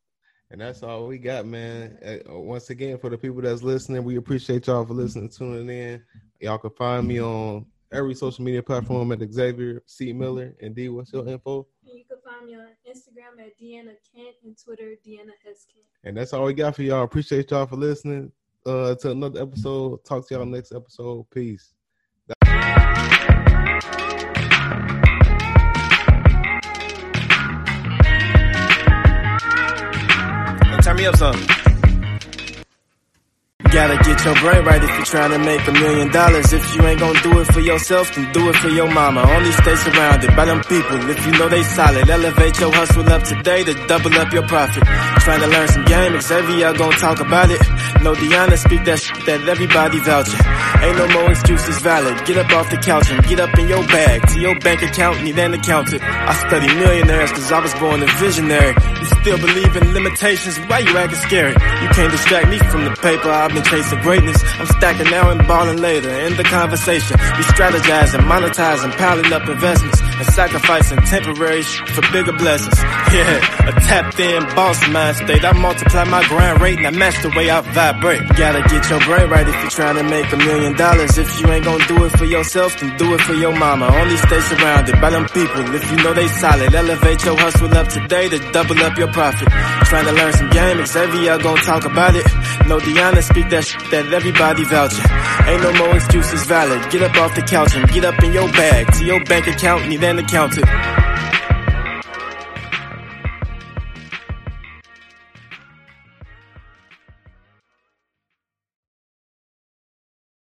and that's all we got, man. Uh, once again, for the people that's listening, we appreciate y'all for listening, tuning in. Y'all can find me on every social media platform at Xavier C. Miller. And D, what's your info? You can find me on Instagram at Deanna Kent and Twitter Deanna S. Kent. And that's all we got for y'all. Appreciate y'all for listening. Uh, to another episode. Talk to y'all next episode. Peace. Up some. Gotta get your brain right if you're trying to make a million dollars. If you ain't gonna do it for yourself, then do it for your mama. Only stay surrounded by them people if you know they solid. Elevate your hustle up today to double up your profit. Trying to learn some game, Xavier gonna talk about it. No Deanna speak that shit that everybody vouching. Ain't no more excuses valid. Get up off the couch and get up in your bag. To your bank account, need an accountant. I study millionaires cause I was born a visionary. You still believe in limitations, why you acting scary? You can't distract me from the paper, I've been chasing greatness. I'm stacking now and balling later. In the conversation, we strategizing, monetizing, piling up investments, and sacrificing temporary for bigger blessings. Yeah, a tapped in boss mind state. I multiply my grind rate and I match the way I vibrate. Gotta get your brain right if you're trying to make a million dollars. If you ain't gonna do it for yourself, then do it for your mama. Only stay surrounded by them people if you know they solid. Elevate your hustle up today to double up your profit. Trying to learn some game, Xavier gonna talk about it. No Deanna speak that shit that everybody vouching. Ain't no more excuses valid. Get up off the couch and get up in your bag. To your bank account, need an accountant.